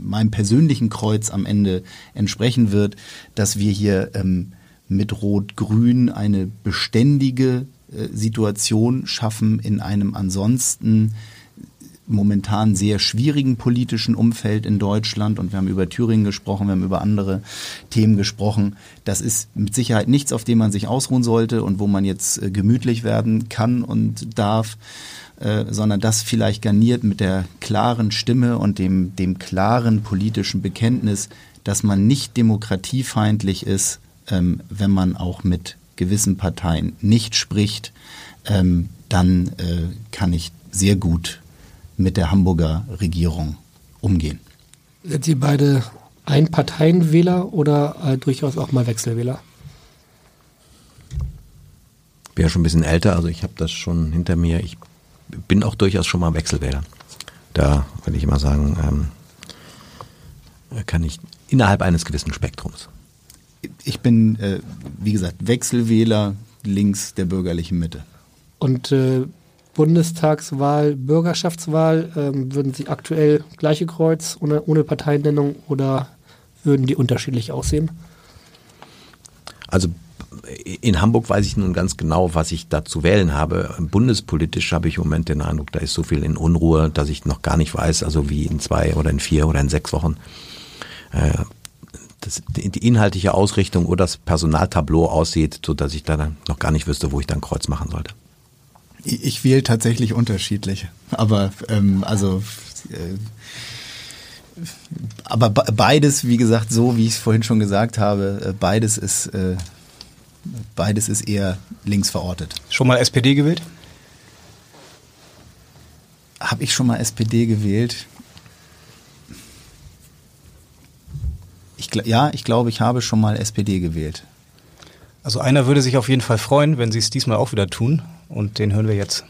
[SPEAKER 4] meinem persönlichen Kreuz am Ende entsprechen wird, dass wir hier ähm, mit Rot-Grün eine beständige äh, Situation schaffen in einem ansonsten momentan sehr schwierigen politischen Umfeld in Deutschland und wir haben über Thüringen gesprochen, wir haben über andere Themen gesprochen. Das ist mit Sicherheit nichts, auf dem man sich ausruhen sollte und wo man jetzt äh, gemütlich werden kann und darf, äh, sondern das vielleicht garniert mit der klaren Stimme und dem, dem klaren politischen Bekenntnis, dass man nicht demokratiefeindlich ist, ähm, wenn man auch mit gewissen Parteien nicht spricht, ähm, dann äh, kann ich sehr gut mit der Hamburger Regierung umgehen.
[SPEAKER 2] Sind Sie beide Einparteienwähler oder äh, durchaus auch mal Wechselwähler?
[SPEAKER 5] Ich bin ja schon ein bisschen älter, also ich habe das schon hinter mir. Ich bin auch durchaus schon mal Wechselwähler. Da würde ich immer sagen, ähm, kann ich innerhalb eines gewissen Spektrums
[SPEAKER 4] ich bin, äh, wie gesagt, Wechselwähler links der bürgerlichen Mitte.
[SPEAKER 2] Und äh, Bundestagswahl, Bürgerschaftswahl, ähm, würden Sie aktuell gleiche Kreuz ohne, ohne Parteiennennung oder würden die unterschiedlich aussehen?
[SPEAKER 5] Also in Hamburg weiß ich nun ganz genau, was ich da zu wählen habe. Bundespolitisch habe ich im Moment den Eindruck, da ist so viel in Unruhe, dass ich noch gar nicht weiß, also wie in zwei oder in vier oder in sechs Wochen äh, das, die inhaltliche Ausrichtung oder das Personaltableau aussieht, so dass ich da noch gar nicht wüsste, wo ich dann Kreuz machen sollte.
[SPEAKER 4] Ich, ich wähle tatsächlich unterschiedlich, aber ähm, also äh, aber beides, wie gesagt, so wie ich es vorhin schon gesagt habe, äh, beides ist äh, beides ist eher links verortet.
[SPEAKER 3] Schon mal SPD gewählt?
[SPEAKER 4] Habe ich schon mal SPD gewählt? Ich, ja, ich glaube, ich habe schon mal SPD gewählt.
[SPEAKER 3] Also einer würde sich auf jeden Fall freuen, wenn Sie es diesmal auch wieder tun. Und den hören wir jetzt.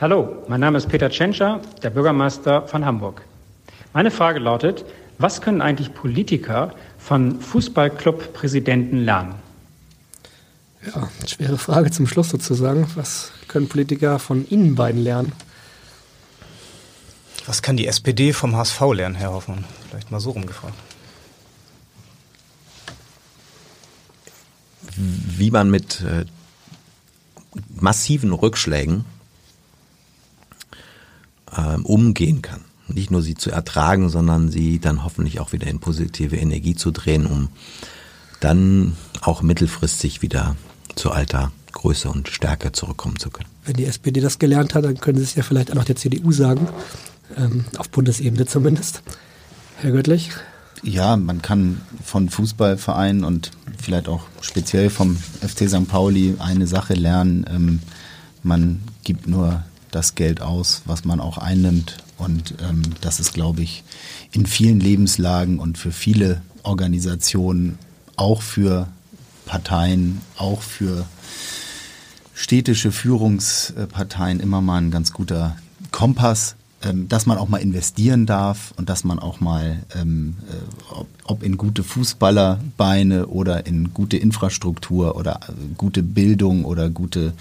[SPEAKER 10] Hallo, mein Name ist Peter Tschentscher, der Bürgermeister von Hamburg. Meine Frage lautet, was können eigentlich Politiker von Fußballclub-Präsidenten lernen?
[SPEAKER 2] Ja, schwere Frage zum Schluss sozusagen. Was können Politiker von Ihnen beiden lernen?
[SPEAKER 3] Was kann die SPD vom HSV lernen, Herr Hoffmann? Vielleicht mal so rumgefragt.
[SPEAKER 5] Wie man mit äh, massiven Rückschlägen äh, umgehen kann. Nicht nur sie zu ertragen, sondern sie dann hoffentlich auch wieder in positive Energie zu drehen, um dann auch mittelfristig wieder zu alter Größe und Stärke zurückkommen zu können.
[SPEAKER 2] Wenn die SPD das gelernt hat, dann können Sie es ja vielleicht auch noch der CDU sagen, ähm, auf Bundesebene zumindest. Herr Göttlich?
[SPEAKER 4] Ja, man kann von Fußballvereinen und vielleicht auch speziell vom FC St. Pauli eine Sache lernen. Ähm, man gibt nur das Geld aus, was man auch einnimmt. Und ähm, das ist, glaube ich, in vielen Lebenslagen und für viele Organisationen, auch für Parteien, auch für städtische Führungsparteien immer mal ein ganz guter Kompass, dass man auch mal investieren darf und dass man auch mal, ähm, äh, ob, ob in gute Fußballerbeine oder in gute Infrastruktur oder äh, gute Bildung oder gute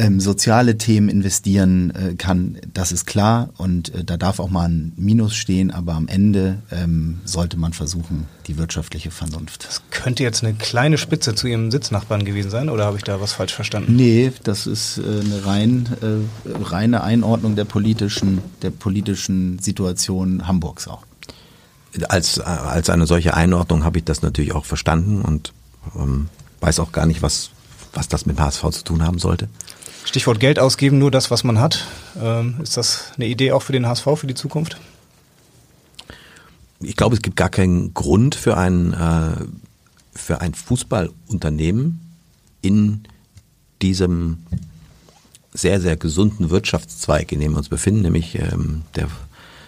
[SPEAKER 4] ähm, soziale Themen investieren äh, kann, das ist klar und äh, da darf auch mal ein Minus stehen, aber am Ende ähm, sollte man versuchen, die wirtschaftliche Vernunft.
[SPEAKER 3] Das könnte jetzt eine kleine Spitze zu Ihrem Sitznachbarn gewesen sein oder habe ich da was falsch verstanden?
[SPEAKER 4] Nee, das ist äh, eine rein, äh, reine Einordnung der politischen, der politischen Situation Hamburgs auch.
[SPEAKER 5] Als, äh, als eine solche Einordnung habe ich das natürlich auch verstanden und ähm, weiß auch gar nicht, was, was das mit HSV zu tun haben sollte.
[SPEAKER 3] Stichwort Geld ausgeben, nur das, was man hat. Ähm, ist das eine Idee auch für den HSV für die Zukunft?
[SPEAKER 5] Ich glaube, es gibt gar keinen Grund für ein, äh, für ein Fußballunternehmen in diesem sehr, sehr gesunden Wirtschaftszweig, in dem wir uns befinden, nämlich ähm, der,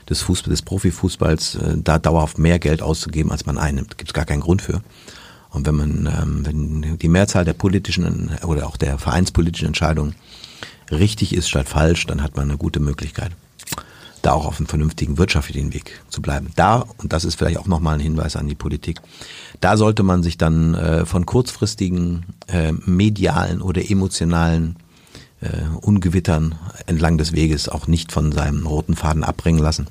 [SPEAKER 5] des, Fußball, des Profifußballs, äh, da dauerhaft mehr Geld auszugeben, als man einnimmt. Gibt es gar keinen Grund für. Und wenn man, ähm, wenn die Mehrzahl der politischen oder auch der vereinspolitischen Entscheidungen richtig ist statt falsch, dann hat man eine gute Möglichkeit, da auch auf einem vernünftigen wirtschaftlichen Weg zu bleiben. Da, und das ist vielleicht auch nochmal ein Hinweis an die Politik, da sollte man sich dann äh, von kurzfristigen äh, medialen oder emotionalen äh, Ungewittern entlang des Weges auch nicht von seinem roten Faden abbringen lassen.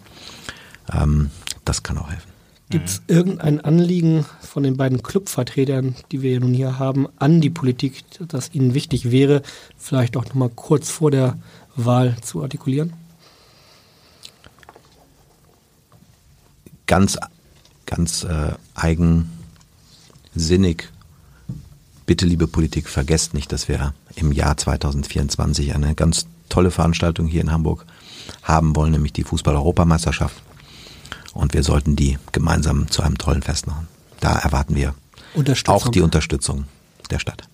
[SPEAKER 5] Ähm, das kann auch helfen.
[SPEAKER 2] Gibt es irgendein Anliegen von den beiden Clubvertretern, die wir nun hier haben, an die Politik, das ihnen wichtig wäre, vielleicht auch nochmal kurz vor der Wahl zu artikulieren?
[SPEAKER 5] Ganz, ganz äh, eigensinnig. Bitte, liebe Politik, vergesst nicht, dass wir im Jahr 2024 eine ganz tolle Veranstaltung hier in Hamburg haben wollen, nämlich die Fußball-Europameisterschaft. Und wir sollten die gemeinsam zu einem tollen Fest machen. Da erwarten wir auch die Unterstützung der Stadt.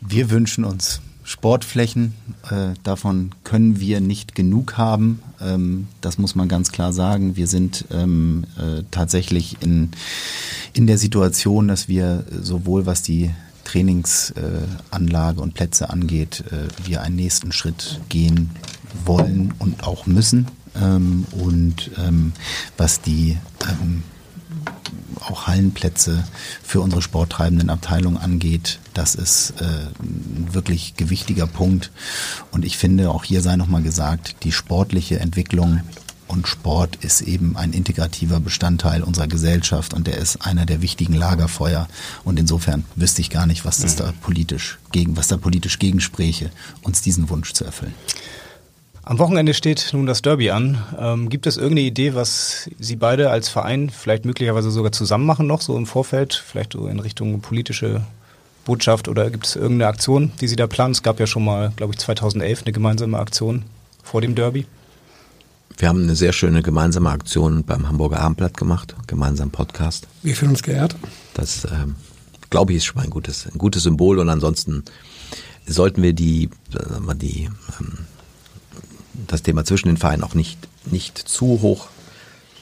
[SPEAKER 4] Wir wünschen uns Sportflächen. Äh, davon können wir nicht genug haben. Ähm, das muss man ganz klar sagen. Wir sind ähm, äh, tatsächlich in, in der Situation, dass wir sowohl was die Trainingsanlage und Plätze angeht, äh, wir einen nächsten Schritt gehen wollen und auch müssen. Ähm, und ähm, was die ähm, auch Hallenplätze für unsere sporttreibenden Abteilungen angeht, das ist äh, ein wirklich gewichtiger Punkt. Und ich finde, auch hier sei nochmal gesagt, die sportliche Entwicklung und Sport ist eben ein integrativer Bestandteil unserer Gesellschaft und der ist einer der wichtigen Lagerfeuer. Und insofern wüsste ich gar nicht, was das da politisch gegen, was da politisch gegenspräche, uns diesen Wunsch zu erfüllen.
[SPEAKER 3] Am Wochenende steht nun das Derby an. Ähm, gibt es irgendeine Idee, was Sie beide als Verein vielleicht möglicherweise sogar zusammen machen noch, so im Vorfeld, vielleicht so in Richtung politische Botschaft oder gibt es irgendeine Aktion, die Sie da planen? Es gab ja schon mal, glaube ich, 2011 eine gemeinsame Aktion vor dem Derby.
[SPEAKER 5] Wir haben eine sehr schöne gemeinsame Aktion beim Hamburger Abendblatt gemacht, gemeinsam Podcast.
[SPEAKER 2] Wir fühlen uns geehrt.
[SPEAKER 5] Das, ähm, glaube ich, ist schon mal ein gutes, ein gutes Symbol und ansonsten sollten wir die, die ähm, das Thema zwischen den Vereinen auch nicht, nicht zu hoch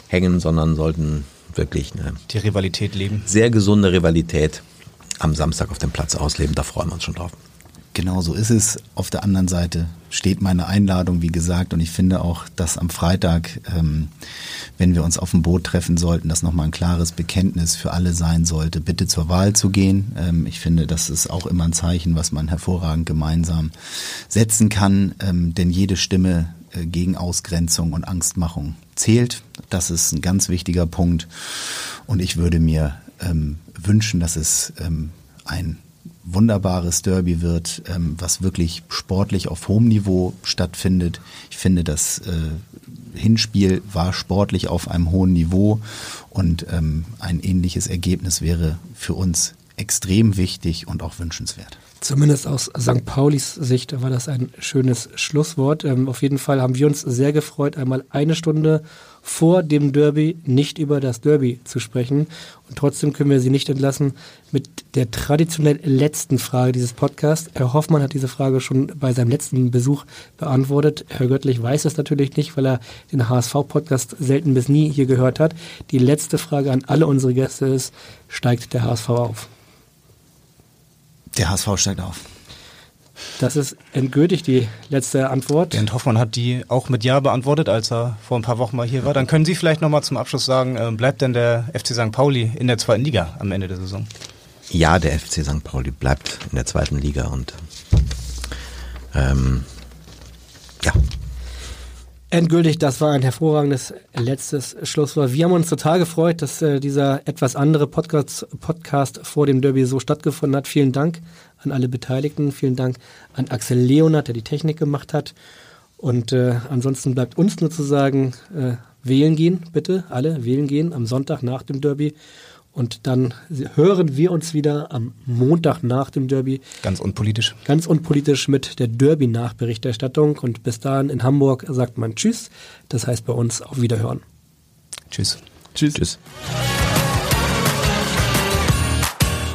[SPEAKER 5] hängen, sondern sollten wirklich eine
[SPEAKER 3] die Rivalität leben.
[SPEAKER 5] Sehr gesunde Rivalität am Samstag auf dem Platz ausleben. Da freuen wir uns schon drauf.
[SPEAKER 4] Genau so ist es. Auf der anderen Seite steht meine Einladung, wie gesagt, und ich finde auch, dass am Freitag, ähm, wenn wir uns auf dem Boot treffen sollten, das nochmal ein klares Bekenntnis für alle sein sollte, bitte zur Wahl zu gehen. Ähm, ich finde, das ist auch immer ein Zeichen, was man hervorragend gemeinsam setzen kann, ähm, denn jede Stimme äh, gegen Ausgrenzung und Angstmachung zählt. Das ist ein ganz wichtiger Punkt. Und ich würde mir ähm, wünschen, dass es ähm, ein wunderbares Derby wird, ähm, was wirklich sportlich auf hohem Niveau stattfindet. Ich finde, das äh, Hinspiel war sportlich auf einem hohen Niveau und ähm, ein ähnliches Ergebnis wäre für uns extrem wichtig und auch wünschenswert.
[SPEAKER 2] Zumindest aus St. Paulis Sicht war das ein schönes Schlusswort. Ähm, auf jeden Fall haben wir uns sehr gefreut, einmal eine Stunde vor dem Derby nicht über das Derby zu sprechen. Und trotzdem können wir Sie nicht entlassen mit der traditionell letzten Frage dieses Podcasts. Herr Hoffmann hat diese Frage schon bei seinem letzten Besuch beantwortet. Herr Göttlich weiß es natürlich nicht, weil er den HSV-Podcast selten bis nie hier gehört hat. Die letzte Frage an alle unsere Gäste ist, steigt der HSV auf?
[SPEAKER 4] Der HSV steigt auf.
[SPEAKER 2] Das ist endgültig die letzte Antwort.
[SPEAKER 3] Bernd Hoffmann hat die auch mit Ja beantwortet, als er vor ein paar Wochen mal hier war. Dann können Sie vielleicht nochmal zum Abschluss sagen, äh, bleibt denn der FC St. Pauli in der zweiten Liga am Ende der Saison?
[SPEAKER 5] Ja, der FC St. Pauli bleibt in der zweiten Liga und ähm, ja,
[SPEAKER 2] Endgültig, das war ein hervorragendes letztes Schlusswort. Wir haben uns total gefreut, dass äh, dieser etwas andere Podcast, Podcast vor dem Derby so stattgefunden hat. Vielen Dank an alle Beteiligten. Vielen Dank an Axel Leonard, der die Technik gemacht hat. Und äh, ansonsten bleibt uns nur zu sagen, äh, wählen gehen, bitte, alle wählen gehen am Sonntag nach dem Derby. Und dann hören wir uns wieder am Montag nach dem Derby.
[SPEAKER 3] Ganz unpolitisch.
[SPEAKER 2] Ganz unpolitisch mit der Derby-Nachberichterstattung. Und bis dahin in Hamburg sagt man Tschüss. Das heißt bei uns auf Wiederhören.
[SPEAKER 3] Tschüss.
[SPEAKER 5] Tschüss. Tschüss.